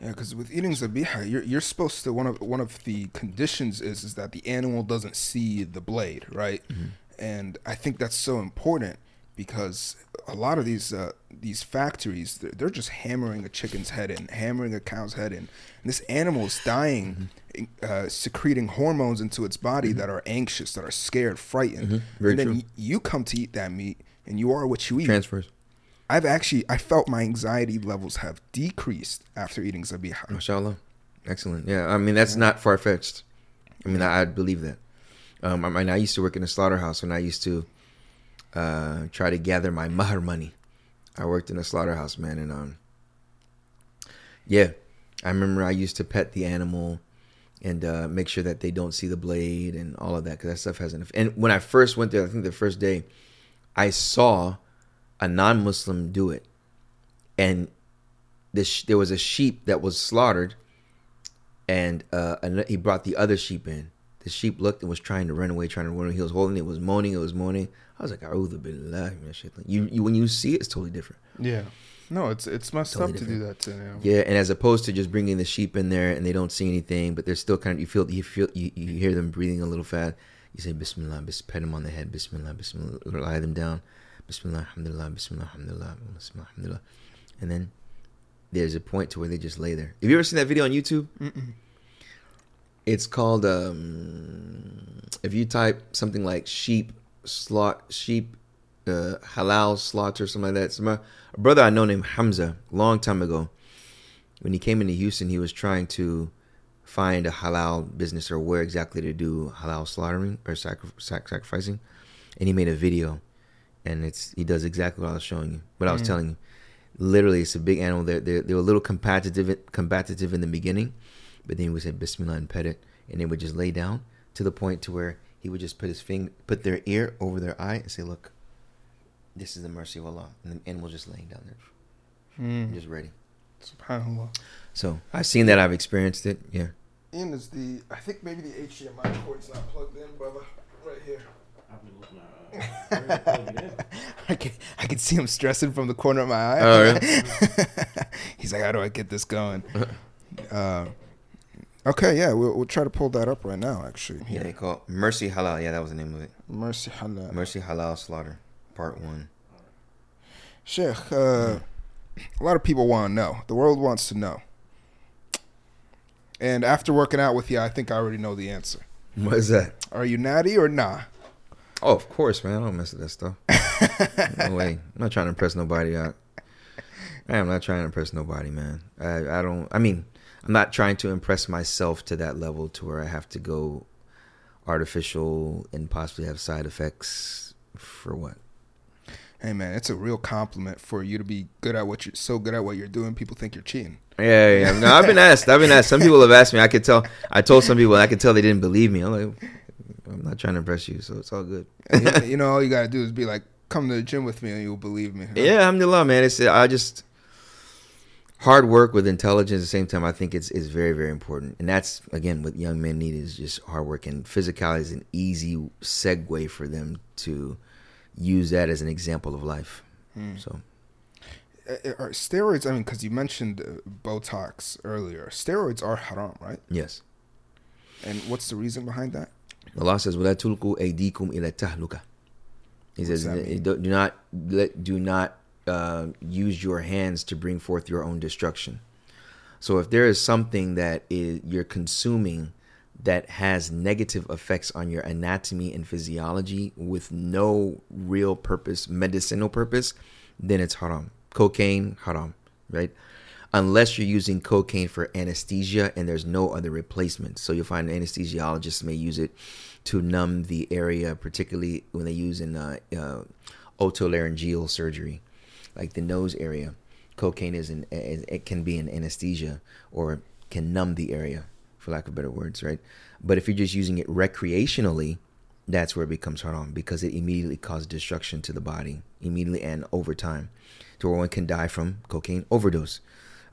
Yeah, because with eating zabiha, you're you're supposed to one of one of the conditions is is that the animal doesn't see the blade, right? Mm-hmm. And I think that's so important because a lot of these uh, these factories they're, they're just hammering a chicken's head in, hammering a cow's head in, and this animal is dying, uh, secreting hormones into its body that are anxious, that are scared, frightened,
Very
and then
true.
you come to eat that meat, and you are what you eat.
Transfers.
I've actually I felt my anxiety levels have decreased after eating zabiha.
Mashallah. Excellent. Yeah, I mean that's not far fetched. I mean I, I believe that. Um, I mean I used to work in a slaughterhouse and I used to uh, try to gather my mahar money. I worked in a slaughterhouse, man, and um, yeah, I remember I used to pet the animal and uh, make sure that they don't see the blade and all of that because that stuff hasn't. And when I first went there, I think the first day, I saw a non-Muslim do it, and this there was a sheep that was slaughtered, and uh, he brought the other sheep in. The sheep looked and was trying to run away, trying to run away. He was holding it, was moaning, it was moaning. I was like, "A'udhu billahi minash shaitan." You, you when you see it, it's totally different.
Yeah. No, it's it's messed
Totally
up to do that to an animal.
Yeah, and as opposed to just bringing the sheep in there and they don't see anything, but they're still kind of you feel you feel you, you hear them breathing a little fast. You say Bismillah, bis, pet them on the head, Bismillah, Bismillah, lie them down, Bismillah, Alhamdulillah, Bismillah, Alhamdulillah, Bismillah, Alhamdulillah, and then there's a point to where they just lay there. Have you ever seen that video on YouTube?
Mm-mm.
It's called um, if you type something like sheep slot sheep uh, halal slaughter something like that. Some, a brother I know named Hamza long time ago when he came into Houston, he was trying to find a halal business or where exactly to do halal slaughtering or sacri- sac- sacrificing, and he made a video, and it's he does exactly what I was showing you, what I was
Mm.
telling you. Literally, it's a big animal. They're, they're, they were a little competitive, combative in the beginning, but then he would say Bismillah and pet it, and they would just lay down to the point to where he would just put his finger, put their ear over their eye, and say, "Look, this is the mercy of Allah," and the animal just laying down there,
Mm.
just ready.
Subhanallah.
So I've seen that. I've experienced it. Yeah.
Ian is the I think maybe the HDMI cord's not plugged in, brother. Right here.
I've been looking at uh, where to plug it in.
I can I can see him stressing from the corner of my eye.
Oh, really?
He's like, how do I get this going? uh, okay, yeah, we'll we'll try to pull that up right now. Actually,
Yeah, they call it Mercy Halal. Yeah, that was the name of it.
Mercy Halal.
Mercy Halal Slaughter, Part One.
Sheikh, uh, a lot of people want to know. The world wants to know. And after working out with you, I think I already know the answer.
What is that?
Are you natty or nah?
Oh, of course, man. I don't mess with that stuff. no way. I'm not trying to impress nobody. I, I'm not trying to impress nobody, man. I, I don't. I mean, I'm not trying to impress myself to that level to where I have to go artificial and possibly have side effects for what?
Hey man, it's a real compliment for you to be good at what you're so good at what you're doing. People think you're cheating.
Yeah, yeah. No, I've been asked. I've been asked. Some people have asked me. I could tell. I told some people. I could tell they didn't believe me. I'm like, I'm not trying to impress you, so it's all good.
you, know, all you gotta do is be like, "Come to the gym with me, and you'll believe me."
Yeah, alhamdulillah, man. It's I just hard work with intelligence at the same time. I think it's is very very important, and that's again what young men need is just hard work and physicality is an easy segue for them to use that as an example of life.
Hmm.
So
Uh, Are steroids? I mean, because you mentioned uh, Botox earlier. Steroids are haram, right?
yes,
And what's the reason behind that?
Allah says, "Wala tulku aydikum ila tahluka." He says, "Do do not let do not uh, use your hands to bring forth your own destruction." So if there is something that is you're consuming that has negative effects on your anatomy and physiology with no real purpose, medicinal purpose, then it's haram. Cocaine, haram, right? unless you're using cocaine for anesthesia and there's no other replacement. So you'll find anesthesiologists may use it to numb the area, particularly when they use in uh, uh, surgery, like the nose area. Cocaine is an it can be an anesthesia or can numb the area, for lack of better words, right? But if you're just using it recreationally, that's where it becomes haram because it immediately causes destruction to the body, immediately and over time, to where one can die from cocaine overdose.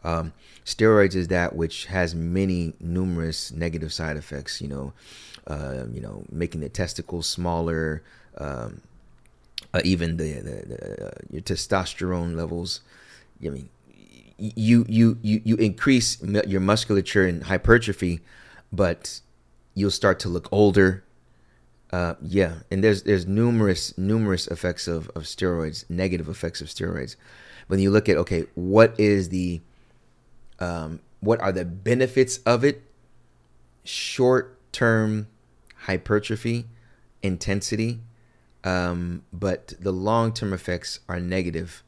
Um, steroids is that which has many numerous negative side effects. You know, uh, you know, making the testicles smaller, um, uh, even the, the, the uh, your testosterone levels. I mean, you you you you increase your musculature and hypertrophy, but you'll start to look older. Uh, yeah, and there's there's numerous numerous effects of, of steroids, negative effects of steroids. When you look at okay, what is the um, what are the benefits of it? Short term hypertrophy, intensity, um, but the long term effects are negative.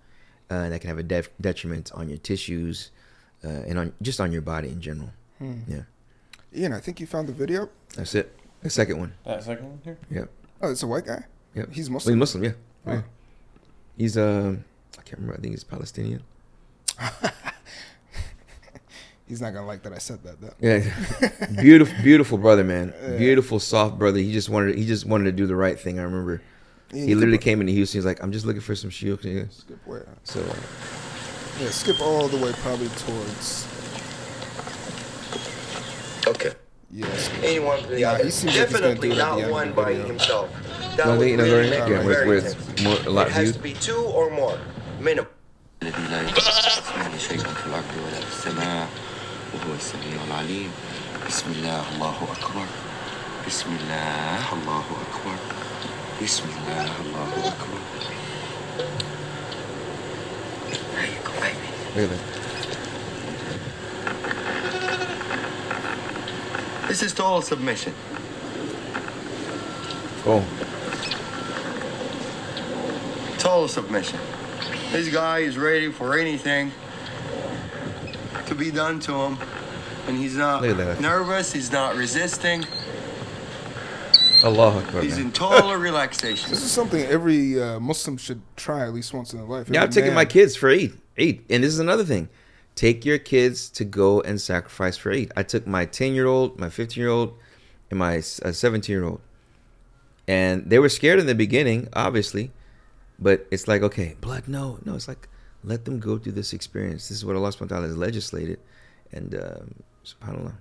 Uh, that can have a def- detriment on your tissues uh, and on just on your body in general.
Hmm.
Yeah,
Ian, I think you found the video.
that's it. The second one.
That second one here?
Yep.
Oh, it's a white guy.
Yep.
He's
Well,
Muslim.
he's Muslim. Yeah.
Oh.
yeah. He's um, I can't remember. I think he's Palestinian.
He's not gonna like that I said that though.
Yeah, beautiful, beautiful brother, man.
Yeah.
Beautiful, soft brother. He just wanted, he just wanted to do the right thing. I remember.
Ian,
He
you
literally
could
came into Houston. He's like, I'm just looking for some shield. Yeah.
put- skip where?
So uh,
Yeah, skip all the way probably towards.
Okay.
Yes.
Anyone,
Yeah, he seems like he's gonna
definitely
do it at the
not
end of
one
the
by
video.
himself. That
No, I
would
think, you know,
really
very-
make
yeah,
it
where-
very
where it's
intense.
more- a lot
It has
viewed.
to be two or more, minimum.
الذي لا يسمعني شيء في الأرض ولا في السماء وهو السميع العليم بسم الله الله أكبر بسم الله الله أكبر بسم الله الله أكبر There you go, baby.
look at that.
This is total submission.
Oh,
Total submission. This guy is ready for anything to be done to him. And he's not
Look at that.
nervous, he's not resisting,
Allah Akbar.
he's
man.
in total relaxation.
This is something every uh, Muslim should try at least once in their life.
Yeah, I'm
Every
taking my kids for Eid. Eid, and this is another thing. Take your kids to go and sacrifice for Eid. I took my 10 year old, my 15 year old, and my 17 year old, and they were scared in the beginning, obviously, but it's like, okay, blood, no, no. It's like let them go through this experience. This is what Allah Subhanahu wa Taala has legislated, and um, Subhanallah.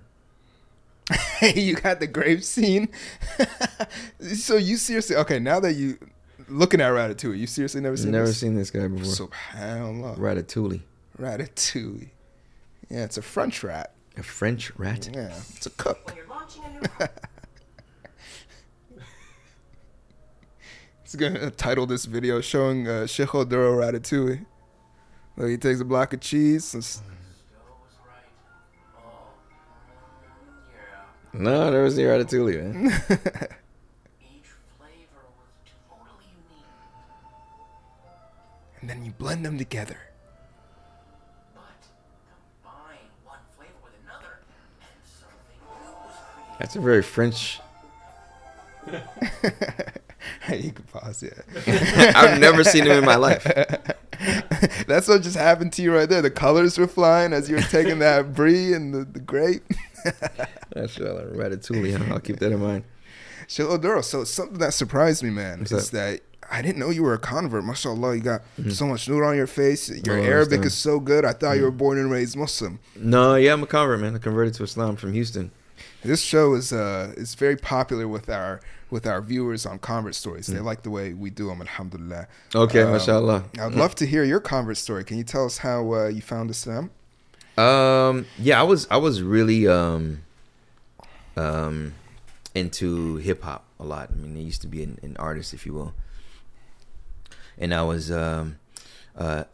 Hey, you got the grave scene. so you seriously okay? Now that you looking at Ratatouille, you seriously never seen
Never
this?
seen this guy before.
Subhanallah.
Ratatouille,
Ratatouille. Yeah, it's a French rat.
a French rat.
Yeah, it's a cook.
When you're launching a new
He's gonna title this video showing uh, Sheikh Oduro Ratatouille. Look, he takes a block of cheese.
No, there was the Ratatouille, man.
Each flavor was totally unique,
and then you blend them together.
but combine one flavor with another, and something new was created.
That's a very French.
Hey, you can pause, yeah.
I've never seen him in my life.
That's what just happened to you right there. The colors were flying as you were taking that brie and the, the grape.
That's uh, Ratatouille. huh? I'll keep that in mind.
Sheikh Oduro, so something that surprised me, man,
What's
is that I didn't know you were a convert. MashaAllah, you got so much nur on your face. Your
Mm-hmm. Oh,
Arabic is so good. I thought you
Mm.
were born and raised Muslim.
No, yeah, I'm a convert, man. I converted to Islam from Houston.
This show is uh is very popular with our with our viewers on convert stories. They like the way we do them, alhamdulillah.
Mm. Okay,
Um,
mashallah.
I'd love to hear your convert story. Can you tell us how uh, you found Islam?
Um, yeah, I was I was really um um into hip hop a lot. I mean, I used to be an, an artist, if you will, and I was um uh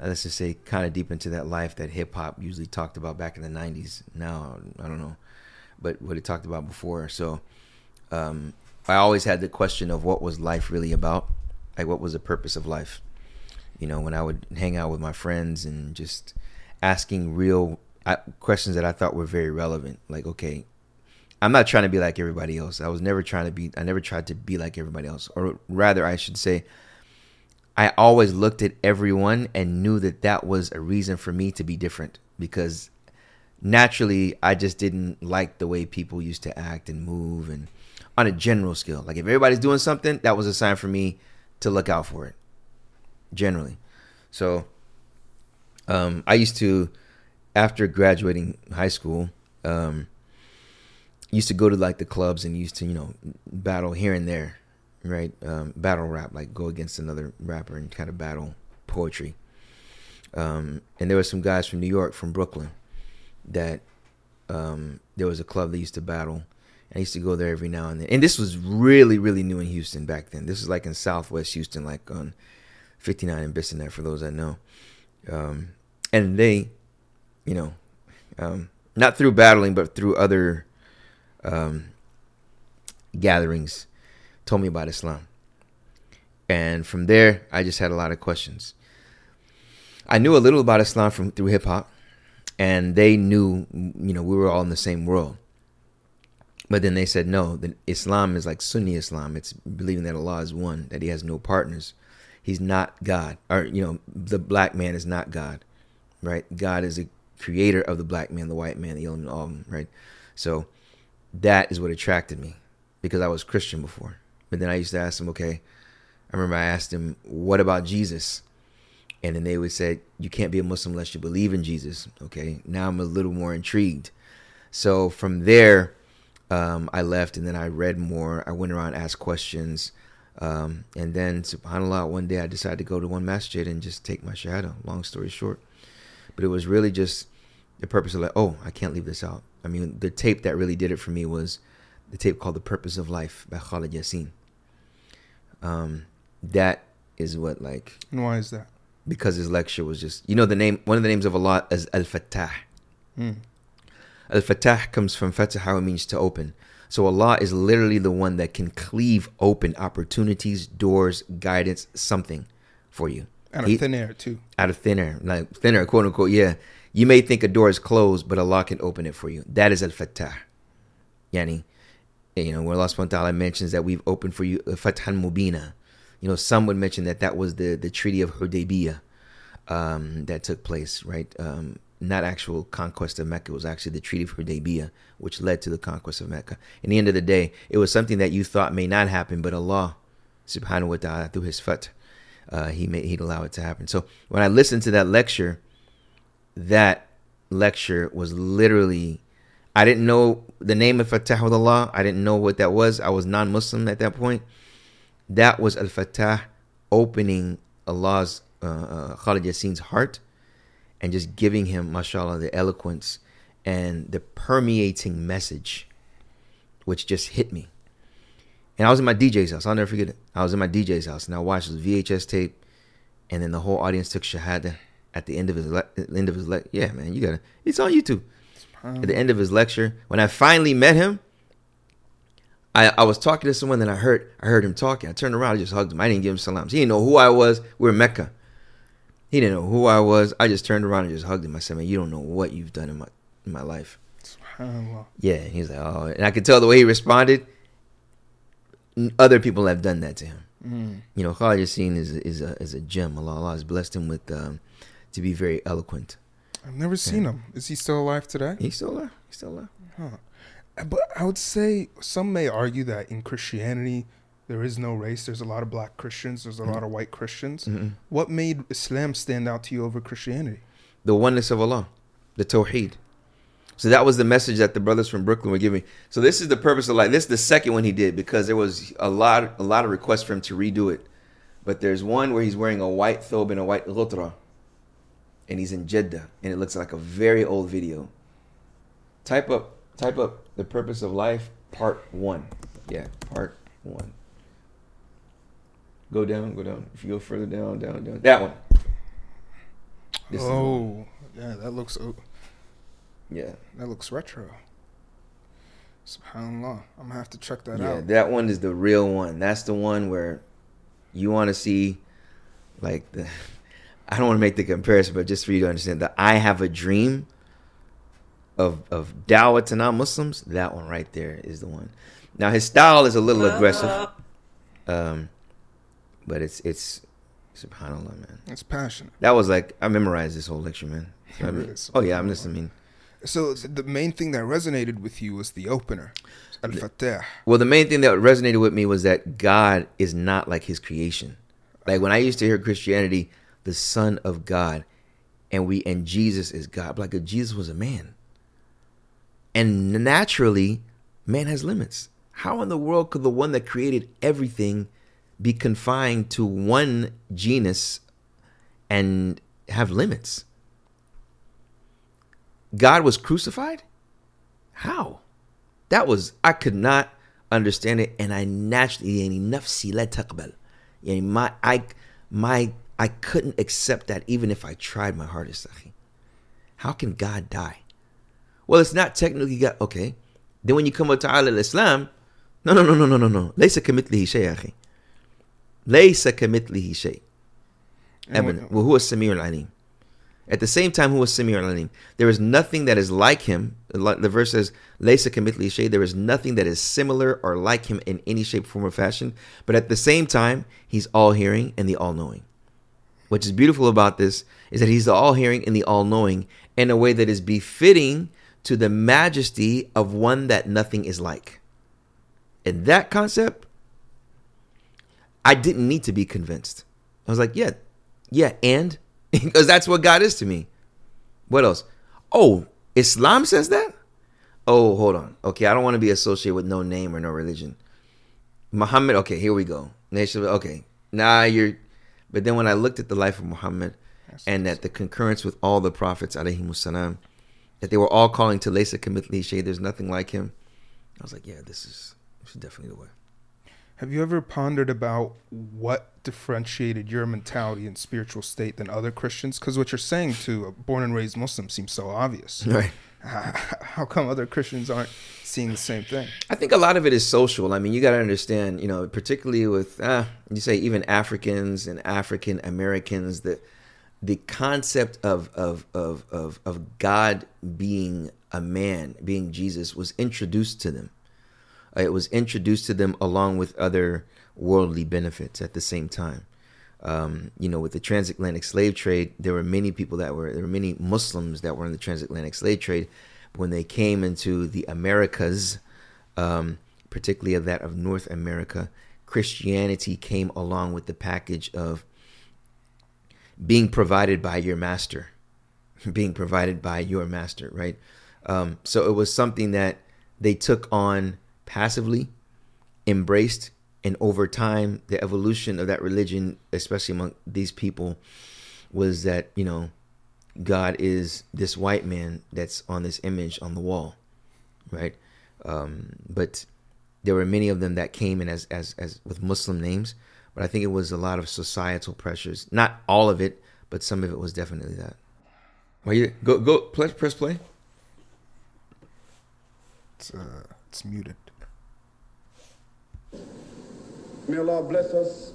let's just say kind of deep into that life that hip hop usually talked about back in the '90s. Now I don't know, but what it talked about before. So um, I always had the question of what was life really about, like what was the purpose of life. You know, when I would hang out with my friends and just asking real uh, questions that I thought were very relevant. Like, okay, I'm not trying to be like everybody else. I was never trying to be. I never tried to be like everybody else, or rather, I should say, I always looked at everyone and knew that that was a reason for me to be different because naturally I just didn't like the way people used to act and move and on a general scale. Like if everybody's doing something, that was a sign for me to look out for it. Generally. So um I used to after graduating high school, um used to go to like the clubs and used to, you know, battle here and there, right? Um battle rap, like go against another rapper and kind of battle poetry. Um and there were some guys from New York, from Brooklyn that um, there was a club that used to battle. I used to go there every now and then. And this was really, really new in Houston back then. This was like in Southwest Houston, like on 59 and Bissonnet, for those that know. Um, and they, you know, um, not through battling, but through other um, gatherings, told me about Islam. And from there, I just had a lot of questions. I knew a little about Islam from through hip hop and they knew you know we were all in the same world but then they said no that islam is like sunni islam it's believing that allah is one that he has no partners he's not god or you know the black man is not god right? God is a creator of the black man the white man the element all of them right? So that is what attracted me because i was christian before. But then i used to ask them okay i remember i asked him what about jesus? And then they would say you can't be a muslim unless you believe in jesus okay? Now i'm a little more intrigued. So from there um, i left and then i read more. I went around asked questions. Um, and then subhanallah one day i decided to go to one masjid and just take my shahada long story short but it was really just the purpose of like oh i can't leave this out i mean the tape that really did it for me was the tape called the purpose of life by khalid yassin um, that is what like
And why is that?
because his lecture was just you know the name one of the names of Allah is Al Fattah.
Hmm.
Al Fattah comes from Fatah, how it means to open. So Allah is literally the one that can cleave open opportunities, doors, guidance, something for you.
Out of
He-
thin air too.
out of thin air, like thinner, quote unquote. Yeah, you may think a door is closed, but Allah can open it for you. That is al fatah. Yani, you know, where Allah subhanahu wa ta'ala mentions that we've opened for you a Fathan Mubina. You know, some would mention that that was the, the Treaty of Hudaybiyah um, that took place, right? Um, not actual conquest of Mecca. It was actually the Treaty of Hudaybiyah, which led to the conquest of Mecca. In the end of the day, it was something that you thought may not happen, but Allah, subhanahu wa ta'ala, through his fat, uh, he made, he'd allow it to happen. So when I listened to that lecture, that lecture was literally, I didn't know the name of Fatah with Allah. I didn't know what that was. I was non-Muslim at that point. That was Al-Fatah opening Allah's, uh, uh, Khalid heart and just giving him, mashallah, the eloquence and the permeating message, which just hit me. And I was in my DJ's house. I'll never forget it. I was in my DJ's house and I watched this VHS tape, and then the whole audience took shahada at the end of his le- end of his le- yeah man you gotta it's on YouTube at the end of his lecture when I finally met him. I, I was talking to someone, then I heard I heard him talking. I turned around, I just hugged him. I didn't give him salams. He didn't know who I was. We were in Mecca. He didn't know who I was. I just turned around and just hugged him. I said, "Man, you don't know what you've done in my in my life."
SubhanAllah.
Yeah, and he's like, "Oh," and I could tell the way he responded. Other people have done that to him.
Mm.
You know, Khalid Yassin is is a is a gem. Allah, Allah has blessed him with um, to be very eloquent.
I've never seen him. Is he still alive today?
He's still alive. He's still alive.
Huh. But I would say some may argue that in Christianity there is no race. There's a lot of black Christians. There's a lot of white Christians.
Mhm.
What made Islam stand out to you over Christianity?
the oneness of Allah, the Tawheed. So that was the message that the brothers from Brooklyn were giving. So this is the purpose of life. This is the second one he did because there was a lot, a lot of requests for him to redo it. But there's one where he's wearing a white thobe and a white ghutra, and he's in Jeddah, and it looks like a very old video. Type up, type up the purpose of life, part one. Yeah, part one. Go down, go down. If you go further down, down, down. That one. This
oh, yeah, that looks
yeah.
that looks retro. Subhanallah, I'm gonna have to check that
yeah,
out.
Yeah, that one is the real one. That's the one where you want to see, like the. I don't want to make the comparison, but just for you to understand that I have a dream of of dawah to non-Muslims. That one right there is the one. Now his style is a little aggressive, um, but it's it's subhanallah, man.
It's passionate.
That was like I memorized this whole lecture, man. I mean- oh yeah, I'm listening.
So the main thing that resonated with you was the opener, Al Fatah.
Well, the main thing that resonated with me was that God is not like His creation. Like when I used to hear Christianity, the Son of God, and we and Jesus is God. Like if Jesus was a man, and naturally, man has limits. How in the world could the one that created everything be confined to one genus and have limits? God was crucified? How? That was, I could not understand it. And I naturally, nafsi la taqbal. My, I, my, I couldn't accept that even if I tried my hardest. How can God die? Well, it's not technically God. Okay. Then when you come up to al-Islam, no, no, no, no, no, no, no. Laysa kamithlihi shay, akhi. Laysa kamithlihi shay. Evan. Well, who is samir al-alim. At the same time, who was Sami Alim? There is nothing that is like him. The verse says, "Laysa kamithli shay." There is nothing that is similar or like him in any shape, form, or fashion. But at the same time, he's all hearing and the all knowing. What is beautiful about this is that he's the all hearing and the all knowing in a way that is befitting to the majesty of one that nothing is like. And that concept, I didn't need to be convinced. I was like, yeah, yeah, and because that's what God is to me. What else? Oh, Islam says that? Oh, hold on. Okay, I don't want to be associated with no name or no religion. Muhammad, okay, here we go. Nation, okay. Nah, you're but then when I looked at the life of Muhammad and at the concurrence with all the prophets, alayhimus salam, that they were all calling to Laysa Kamithli Shay, there's nothing like him. I was like, yeah, this is this is definitely the way.
Have you ever pondered about what differentiated your mentality and spiritual state than other Christians? Because what you're saying to a born and raised Muslim seems so obvious.
Right.
How come other Christians aren't seeing the same thing?
I think a lot of it is social. I mean, you got to understand, you know, particularly with uh, you say even Africans and African Americans, the the concept of of of of of God being a man, being Jesus, was introduced to them. Uh, It was introduced to them along with other worldly benefits at the same time. Um, you know, with the transatlantic slave trade, there were many people that were there were many Muslims that were in the transatlantic slave trade. When they came into the Americas, um, particularly that of North America, Christianity came along with the package of being provided by your master, being provided by your master, right? Um, so it was something that they took on passively, embraced, and over time, the evolution of that religion, especially among these people, was that you know, God is this white man that's on this image on the wall, right? Um, but there were many of them that came in as as as with Muslim names, but I think it was a lot of societal pressures. Not all of it, but some of it was definitely that. Well, you go go press press play.
It's, uh, it's muted.
May Allah bless us.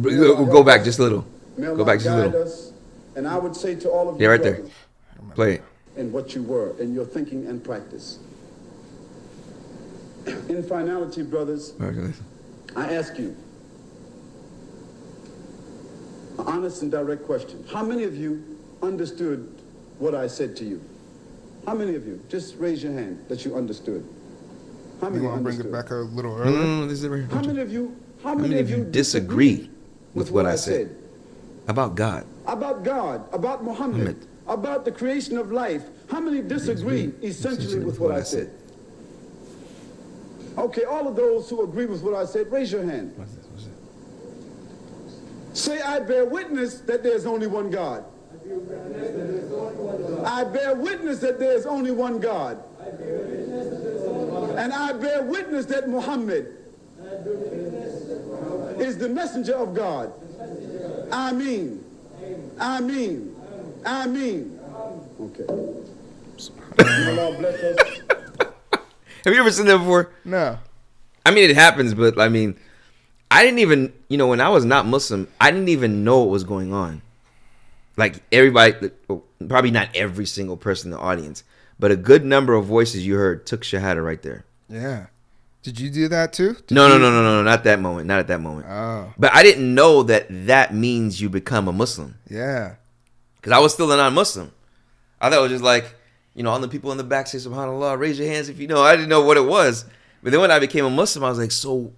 Go, go back just a little.
May
Go
Allah
back just a little.
us. And I would say to all of
Yeah,
you
right there.
brothers,
Play it.
in what you were, in your thinking and practice. In finality, brothers, I ask you an honest and direct question. How many of you understood what I said to you? How many of you? Just raise your hand that you understood. How
You
many
want to bring it back a little earlier?
no, no, this is right
How many of you? How,
many of you disagree with what I said? about God.
about God, about Muhammad,
Muhammad.
about the creation of life. How many disagree essentially with what I said? Okay, all of those who agree with what I said, raise your hand.
What's this? What's this?
Say, I bear witness that there's only one God. I bear witness that there's only one God. And I bear witness that Muhammad is the messenger of God. I mean, I mean, I mean. Okay. May Allah bless us.
Have you ever seen that before?
No.
I mean, it happens, but I mean, I didn't even, you know, when I was not Muslim, I didn't even know what was going on. Like everybody, probably not every single person in the audience, but a good number of voices you heard took shahada right there.
Yeah. Did you do that too? Did
No, no, no, no, no, no, not that moment, not at that moment.
Oh,
But I didn't know that that means you become a Muslim
yeah.
because I was still a non-Muslim. I thought it was just like, you know, all the people in the back say Subhanallah, raise your hands if you know. I didn't know what it was. But then when I became a Muslim, I was like, so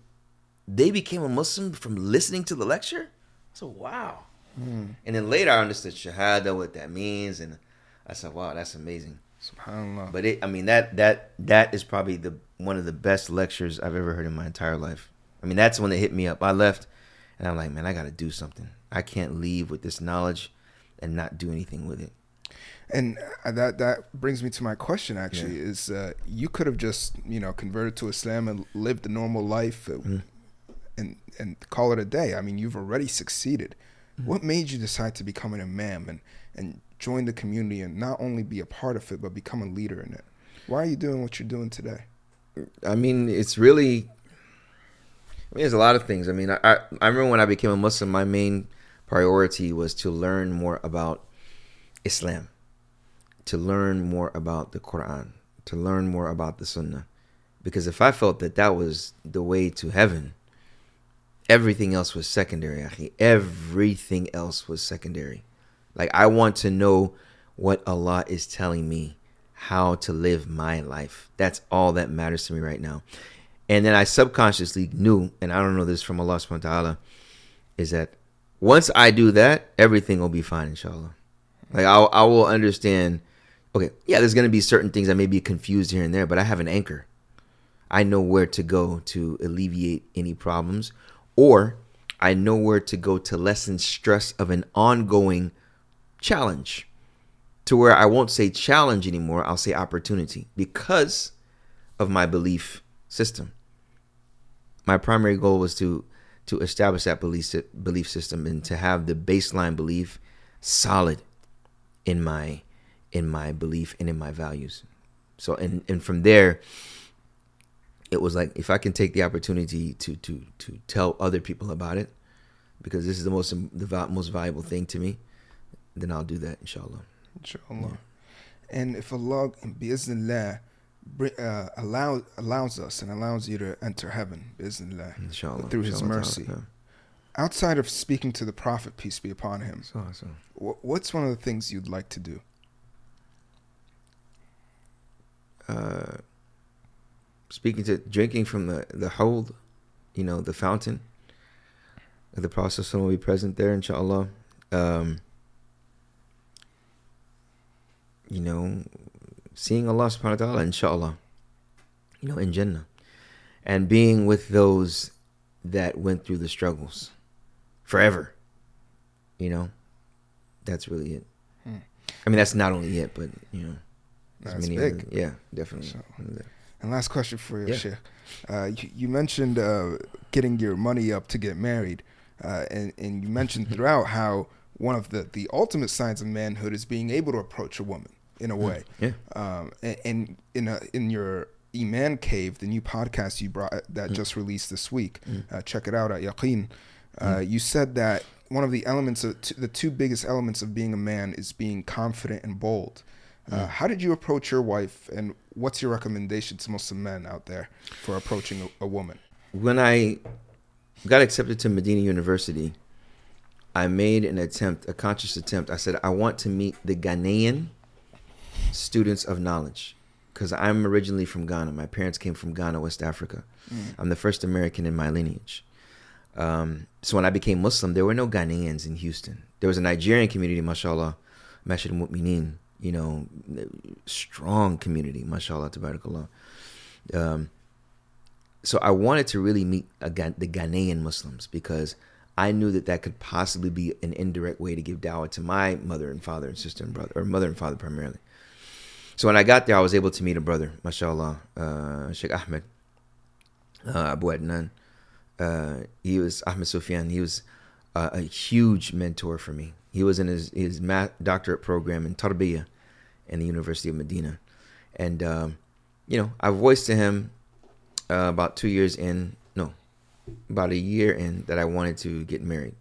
they became a Muslim from listening to the lecture? So wow. Hmm. And then later I understood Shahada, what that means, and I said, wow, that's amazing.
Subhanallah.
But it, I mean, that that that is probably the one of the best lectures I've ever heard in my entire life. I mean, that's when it hit me up. I left, and I'm like, man, I got to do something. I can't leave with this knowledge and not do anything with it.
And uh, that that brings me to my question. Actually, is uh, you could have just you know converted to Islam and lived a normal life,
Mm-hmm.
and and call it a day. I mean, you've already succeeded.
Mm-hmm.
What made you decide to become an imam and and join the community and not only be a part of it but become a leader in it? Why are you doing what you're doing today?
I mean, it's really. I mean, there's a lot of things. I mean, I, I I remember when I became a Muslim, my main priority was to learn more about Islam, to learn more about the Quran, to learn more about the Sunnah, because if I felt that that was the way to heaven, everything else was secondary. Everything else was secondary. Like I want to know what Allah is telling me how to live my life. That's all that matters to me right now. And then I subconsciously knew, and I don't know this from Allah subhanahu wa ta'ala, is that once I do that, everything will be fine, inshallah. Like I'll, I will understand, okay, yeah, there's going to be certain things I may be confused here and there, but I have an anchor. I know where to go to alleviate any problems, or I know where to go to lessen stress of an ongoing challenge to where I won't say challenge anymore, I'll say opportunity because of my belief system. My primary goal was to to establish that belief belief system and to have the baseline belief solid in my in my belief and in my values. So and and from there it was like if I can take the opportunity to to to tell other people about it because this is the most the most valuable thing to me, then I'll do that inshallah.
Inshallah. And if Allah, biiznillah, uh, allow, allows us and allows you to enter heaven, biiznillah,
Inshallah.
through His
Inshallah
mercy.
ta'ala.
Outside of speaking to the Prophet, peace be upon him,
So, so.
what's one of the things you'd like to do?
uh, speaking to drinking from the the hold, you know, the fountain. The Prophet will be present there, inshallah. Um, you know, seeing Allah subhanahu wa ta'ala, inshallah. You know, in Jannah. And being with those that went through the struggles forever. You know? That's really it.
Hmm.
I mean that's not only it, but you know,
That's
many
big.
other- yeah, definitely.
So- And last question for you,
Yeah.
Sheikh. Uh, you, you mentioned uh, getting your money up to get married, uh, and, and you mentioned throughout how one of the, the ultimate signs of manhood is being able to approach a woman in a way.
Yeah.
Um, and, and in a, in your Iman Cave, the new podcast you brought that
Mm.
just released this week, uh, check it out at Yaqeen. Uh, You said that one of the elements of t- the two biggest elements of being a man is being confident and bold. Uh, how did you approach your wife, and what's your recommendation to Muslim men out there for approaching a, a woman?
when I got accepted to Medina University, I made an attempt, a conscious attempt. I said, I want to meet the Ghanaian students of knowledge because I'm originally from Ghana. My parents came from Ghana, West Africa. I'm the first American in my lineage. Um, so when I became Muslim, there were no Ghanaians in Houston. There was a Nigerian community, mashallah, Masjid Mu'mineen, you know, strong community, mashallah, tabarakallah. Um, so I wanted to really meet a, Ghan- the Ghanaian Muslims because I knew that that could possibly be an indirect way to give dawah to my mother and father and sister and brother, or mother and father primarily. So when I got there, I was able to meet a brother, mashallah, uh, Sheikh Ahmed, uh, Abu Adnan. Uh, he was Ahmed Sufyan. He was uh, a huge mentor for me. He was in his his doctorate program in Tarbiyah in the University of Medina, and um, you know I voiced to him uh, about two years in, no, about a year in that I wanted to get married.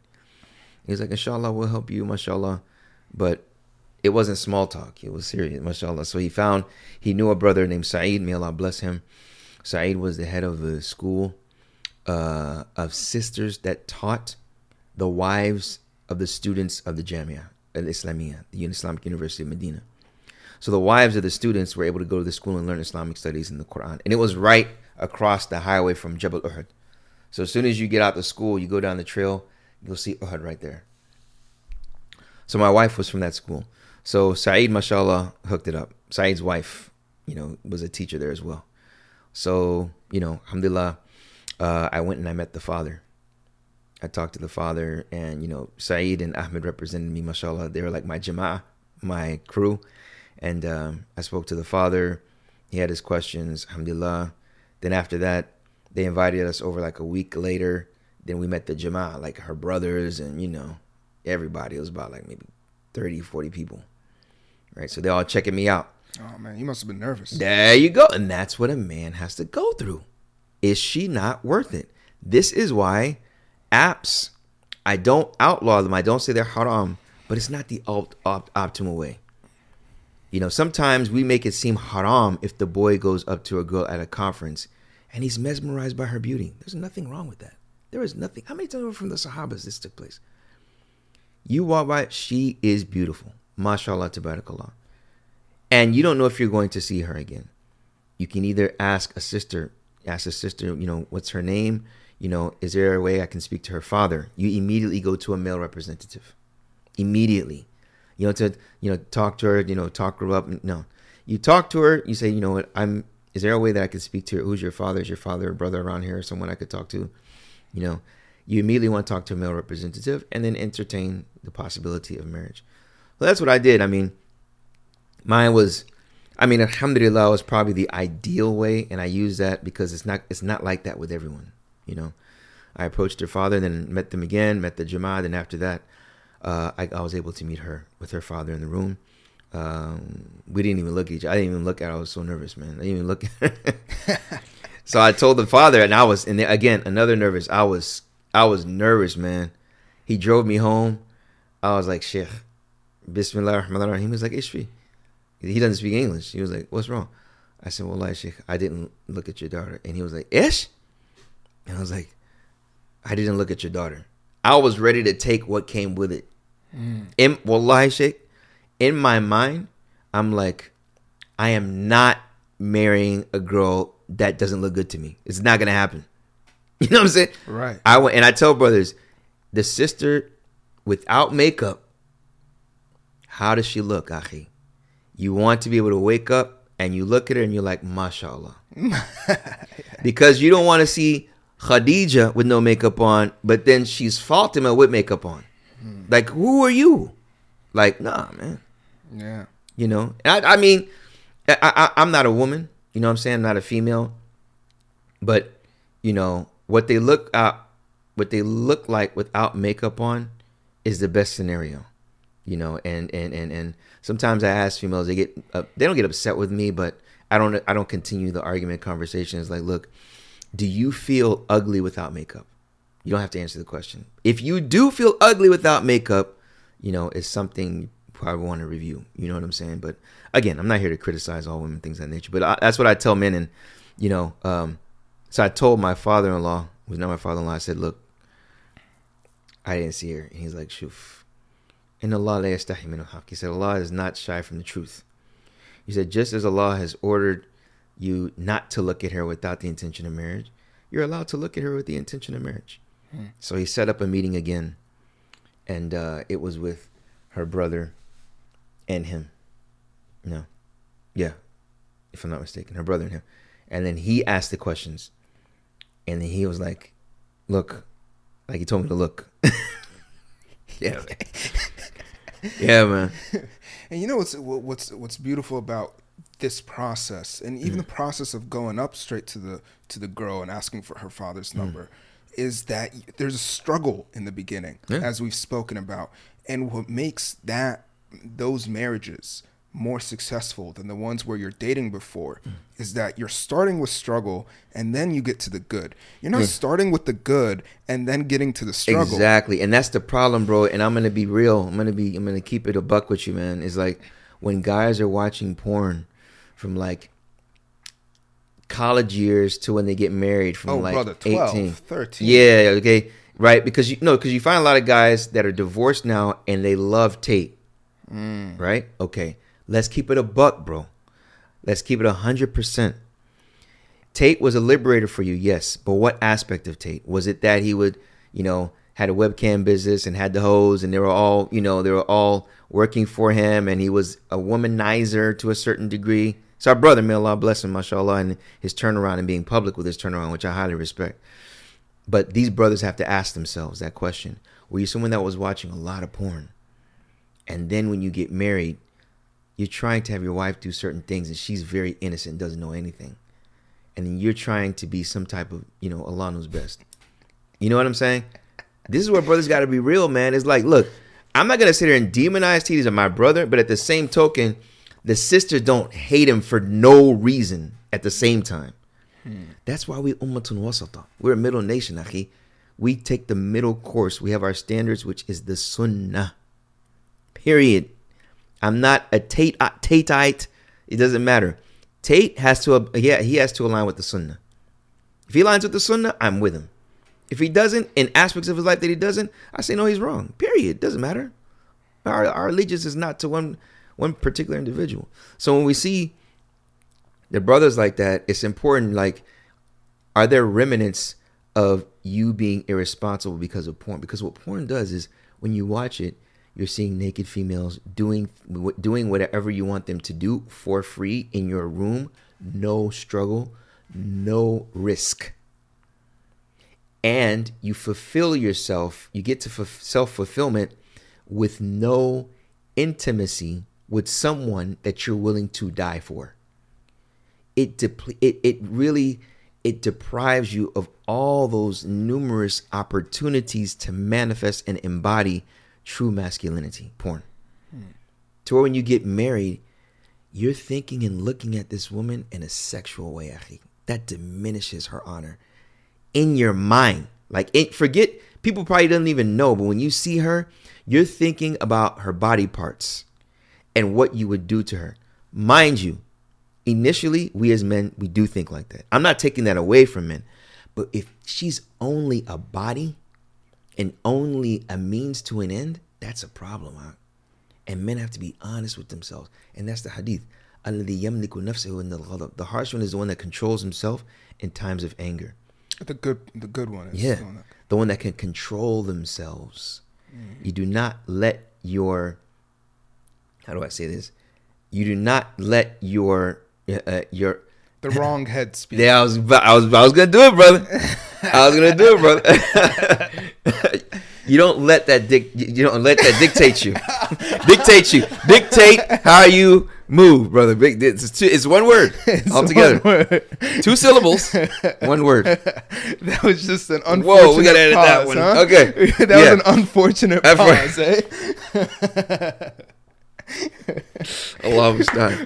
He was like, Inshallah, we'll help you, mashallah. but it wasn't small talk. It was serious, mashallah. So he found he knew a brother named Saeed. May Allah bless him. Saeed was the head of the school uh, of sisters that taught the wives of the students of the Jamia al Islamiyah, the Islamic University of Medina. So the wives of the students were able to go to the school and learn Islamic studies in the Quran. And it was right across the highway from Jabal Uhud. So as soon as you get out the school, you go down the trail, you'll see Uhud right there. So my wife was from that school. So Saeed, mashallah, hooked it up. Saeed's wife, you know, was a teacher there as well. So, you know, alhamdulillah, uh, I went and I met the father. I talked to the father, and, you know, Saeed and Ahmed represented me, mashallah. They were like my jama'ah, my crew. And um, I spoke to the father. He had his questions, alhamdulillah. Then after that, they invited us over like a week later. Then we met the jama'ah, like her brothers and, you know, everybody. It was about like maybe 30, 40 people. Right. So they're all checking me out.
Oh man, you must have been nervous.
There you go. And that's what a man has to go through. Is she not worth it? This is why apps, I don't outlaw them. I don't say they're haram, but it's not the op- op- optimal way. You know, sometimes we make it seem haram if the boy goes up to a girl at a conference and he's mesmerized by her beauty. There's nothing wrong with that. There is nothing. How many times from the Sahabas this took place? You walk by, she is beautiful. MashaAllah, tabarakallah. And you don't know if you're going to see her again. You can either ask a sister, ask a sister, you know, what's her name? You know, is there a way I can speak to her father? You immediately go to a male representative. Immediately. You know, to, you know, talk to her, you know, talk her up. No. You talk to her, you say, you know what, I'm is there a way that I could speak to her? Who's your father? Is your father or brother around here? Someone I could talk to? You know, you immediately want to talk to a male representative and then entertain the possibility of marriage. Well, that's what I did. I mean, mine was, I mean, Alhamdulillah was probably the ideal way, and I use that because it's not it's not like that with everyone. You know, I approached her father, then met them again, met the Jamaat, and after that, uh, I, I was able to meet her with her father in the room. Um, we didn't even look at each. Other I didn't even look at. her. I was so nervous, man. I didn't even look at her. so I told the father, and I was, and again, another nervous. I was, I was nervous, man. He drove me home. I was like, Sheikh, Bismillah ar-Rahman ar-Rahim. He was like, Ishfi. He doesn't speak English. He was like, What's wrong? I said, Well, Sheikh, I didn't look at your daughter. And he was like, Ish? And I was like, I didn't look at your daughter. I was ready to take what came with it. Hmm. In Wallahi, Sheikh, in my mind, I'm like, I am not marrying a girl that doesn't look good to me. It's not gonna happen. You know what I'm saying?
Right.
I went and I tell brothers, the sister without makeup, how does she look, Achi? You want to be able to wake up and you look at her and you're like, mashallah. because you don't want to see Khadija with no makeup on, but then she's Fatima with makeup on. Hmm. Like, who are you? Like, nah, man.
Yeah.
You know, and I, I mean, I, I, I'm not a woman. You know what I'm saying? I'm not a female. But, you know, what they look at, what they look like without makeup on is the best scenario. You know, and, and, and, and sometimes I ask females, they get, uh, they don't get upset with me, but I don't, I don't continue the argument conversation. It's like, look, do you feel ugly without makeup? You don't have to answer the question. If you do feel ugly without makeup, you know, it's something you probably want to review. You know what I'm saying? But again, I'm not here to criticize all women, things of that nature. But I, that's what I tell men. And, you know, um, so I told my father in law, who's not my father in law, I said, look, I didn't see her. And he's like, shuf. And Allah la yastahi min al-haq. He said, Allah is not shy from the truth. He said, just as Allah has ordered you not to look at her without the intention of marriage, you're allowed to look at her with the intention of marriage. So he set up a meeting again, and uh, it was with her brother and him. No, yeah, if I'm not mistaken, her brother and him. And then he asked the questions, and then he was like, "Look," like he told me to look. yeah. yeah, man.
And you know what's what's what's beautiful about this process, and even the mm. process of going up straight to the to the girl and asking for her father's mm. number, is that there's a struggle in the beginning,
Yeah.
as we've spoken about, and what makes that those marriages more successful than the ones where you're dating before is that you're starting with struggle and then you get to the good. You're not starting with the good and then getting to the struggle.
Exactly, and that's the problem, bro. And I'm gonna be real. I'm gonna be. I'm gonna keep it a buck with you, man. Is like when guys are watching porn from like college years to when they get married from
Oh,
like
brother, 12,
18
13.
yeah okay right because you no because you find a lot of guys that are divorced now and they love Tate
Mm.
right okay let's keep it a buck bro. Let's keep it a hundred percent. Tate was a liberator for you yes but what aspect of tate? Was it that he would you know had a webcam business and had the hoes and they were all you know they were all working for him and he was a womanizer to a certain degree? It's our brother may allah bless him mashallah and his turnaround and being public with his turnaround which i highly respect. But these brothers have to ask themselves that question. Were you someone that was watching a lot of porn? And then when you get married you're trying to have your wife do certain things and she's very innocent doesn't know anything. And then you're trying to be some type of you know allah knows best. You know what i'm saying? This is where brothers got to be real man. It's like look i'm not gonna sit here and demonize titties of my brother but at the same token the sisters don't hate him for no reason at the same time. Hmm. That's why we ummatun wasata. We're a middle nation akhi. We take the middle course. We have our standards which is the sunnah period I'm not a Tate uh, Tateite. It doesn't matter. Tate has to yeah he has to align with the Sunnah. If he aligns with the Sunnah, I'm with him. If he doesn't, in aspects of his life that he doesn't, I say no, he's wrong. Period. Doesn't matter. Our our allegiance is not to one one particular individual. So when we see the brothers like that, it's important. Like, are there remnants of you being irresponsible because of porn? Because what porn does is when you watch it, you're seeing naked females doing doing whatever you want them to do for free in your room, no struggle, no risk. And you fulfill yourself, you get to self fulfillment with no intimacy with someone that you're willing to die for. It deple- it it really it deprives you of all those numerous opportunities to manifest and embody true masculinity, porn. To where when you get married, you're thinking and looking at this woman in a sexual way. That diminishes her honor in your mind. Like, it, forget, people probably don't even know, but when you see her, you're thinking about her body parts and what you would do to her. Mind you, initially, we as men, we do think like that. I'm not taking that away from men, but if she's only a body, and only a means to an end, that's a problem, huh? And men have to be honest with themselves. And that's the hadith. The harsh one is the one that controls himself in times of anger.
The good the good one is
yeah,
the one that,
the one that can control themselves. Mm. You do not let your how do I say this? You do not let your uh, uh your
the wrong head speak.
Yeah, I was I was I was gonna do it, brother. I was gonna do it, brother. you don't let that dic- you don't let that dictate you. dictate you. Dictate how you move, brother. It's, two, it's one word
It's
altogether.
one word.
Two syllables, one word.
that was just an unfortunate
Whoa, we gotta edit
pause,
that one.
huh?
Okay.
that
Yeah.
was an unfortunate pause, eh?
Allah was done.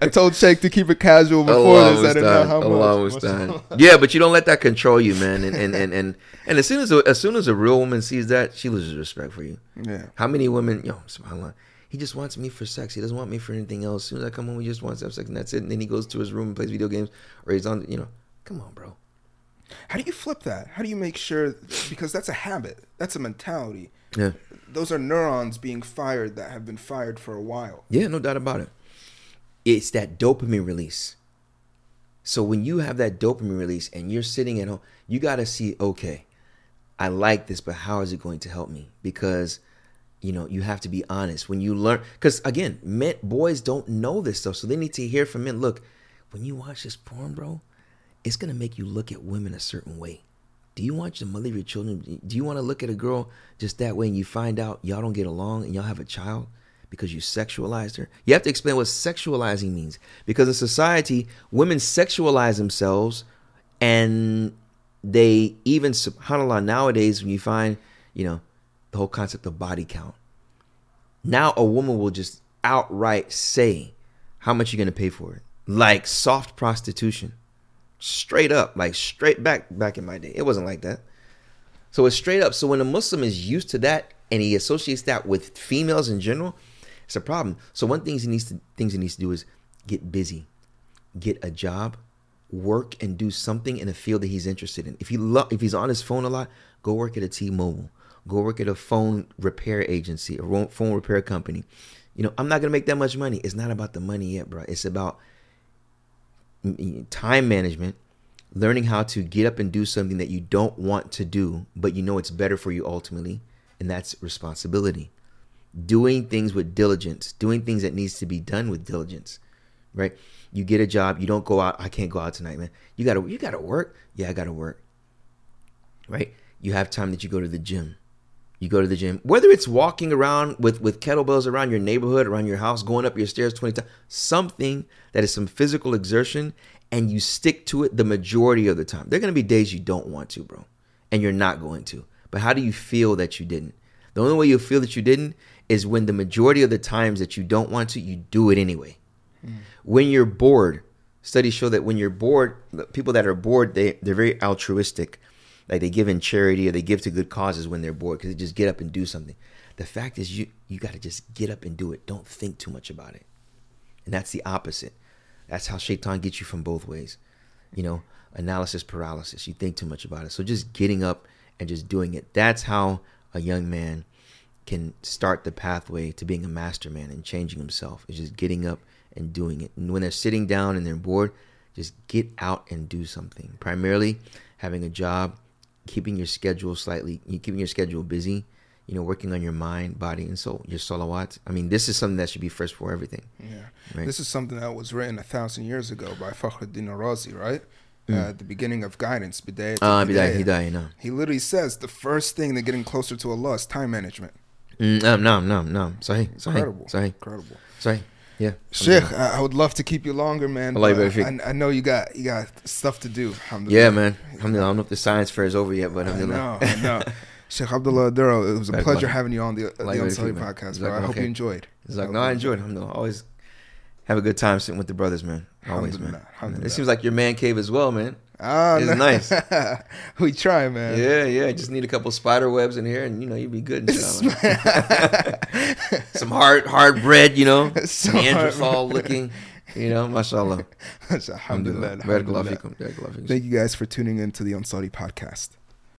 I told Shake to keep it casual before
Allah
this. I didn't know
done.
how
Allah
much.
was done. Yeah, but you don't let that control you, man. And and and and, and as soon as a, as soon as a real woman sees that, she loses respect for you.
Yeah.
How many women, yo, subhanAllah, he just wants me for sex. He doesn't want me for anything else. As soon as I come home, he just wants to have sex and that's it. And then he goes to his room and plays video games or he's on, you know, come on, bro.
How do you flip that? How do you make sure? Because that's a habit. That's a mentality.
Yeah.
Those are neurons being fired that have been fired for a while.
Yeah, no doubt about it. It's that dopamine release. So when you have that dopamine release and you're sitting at home, you got to see, okay, I like this, but how is it going to help me? Because you know you have to be honest when you learn. Because again, men, boys don't know this stuff, so they need to hear from men. Look, when you watch this porn, bro, it's gonna make you look at women a certain way. Do you want the mother of your children? Do you want to look at a girl just that way and you find out y'all don't get along and y'all have a child because you sexualized her? You have to explain what sexualizing means. Because in society, women sexualize themselves and they even, subhanAllah, nowadays, when you find, you know, the whole concept of body count. Now a woman will just outright say how much you're gonna pay for it, like soft prostitution, straight up, like straight back back in my day. It wasn't like that. So it's straight up. So when a Muslim is used to that and he associates that with females in general, it's a problem. So one thing he needs to things he needs to do is get busy, get a job, work and do something in a field that he's interested in. If he lo- if he's on his phone a lot, go work at a T-Mobile, go work at a phone repair agency, a phone repair company. You know, I'm not gonna make that much money. It's not about the money yet, bro. It's about time management, learning how to get up and do something that you don't want to do, but you know it's better for you ultimately, and that's responsibility. Doing things with diligence, doing things that needs to be done with diligence, right? You get a job, you don't go out. I can't go out tonight, man. You gotta, you gotta work. Yeah, I gotta work. Right? You have time that you go to the gym. You go to the gym, whether it's walking around with with kettlebells around your neighborhood, around your house, going up your stairs twenty times, something that is some physical exertion, and you stick to it the majority of the time. There are gonna be days you don't want to, bro, and you're not going to. But how do you feel that you didn't? The only way you'll feel that you didn't is when the majority of the times that you don't want to, you do it anyway. Mm. When you're bored, studies show that when you're bored, people that are bored, they they're very altruistic. Like they give in charity or they give to good causes when they're bored because they just get up and do something. The fact is, you you got to just get up and do it. Don't think too much about it. And that's the opposite. That's how shaitan gets you from both ways. You know, analysis paralysis. You think too much about it. So just getting up and just doing it. That's how a young man can start the pathway to being a master man and changing himself. Is just getting up and doing it. And when they're sitting down and they're bored, just get out and do something. Primarily having a job, keeping your schedule slightly, you keeping your schedule busy, you know, working on your mind, body, and soul, your salawat. I mean, this is something that should be first for everything.
Yeah.
Right.
This is something that was written a thousand years ago by Fakhruddin Razi, right?
Mm.
Uh, at the beginning of guidance, Bidayat
Ah,
al-Hidayah.
bidayah, hidayah, no.
He literally says the first thing to getting closer to Allah is time management.
Mm, no, no, no, no. Sorry, sorry,
Incredible.
sorry,
Incredible.
sorry. Yeah.
Sheikh, I I would love to keep you longer, man.
Allah
I, I know you got you got stuff to do.
Yeah, man. Alhamdulillah, I don't know if the science fair is over yet, but
I
alhamdulillah.
know, I know. Sheikh Abdullah Oduro, it was a pleasure having you on the,
uh, the
Ansari
feek, man.
podcast, bro. I hope you enjoyed.
It's like, no, I enjoyed it. Alhamdulillah. Always have a good time sitting with the brothers, man. Always, man. It seems like your man cave as well, man.
Ah,
It's
no.
nice.
we try, man.
Yeah, yeah. Just need a couple spider webs in here, and you know you'd be good. Some hard, hard bread, you know,
Some hard
Neanderthal
bread.
looking, you know. Mashallah.
Alhamdulillah. Alhamdulillah. Thank you guys for tuning in to the Ansari podcast.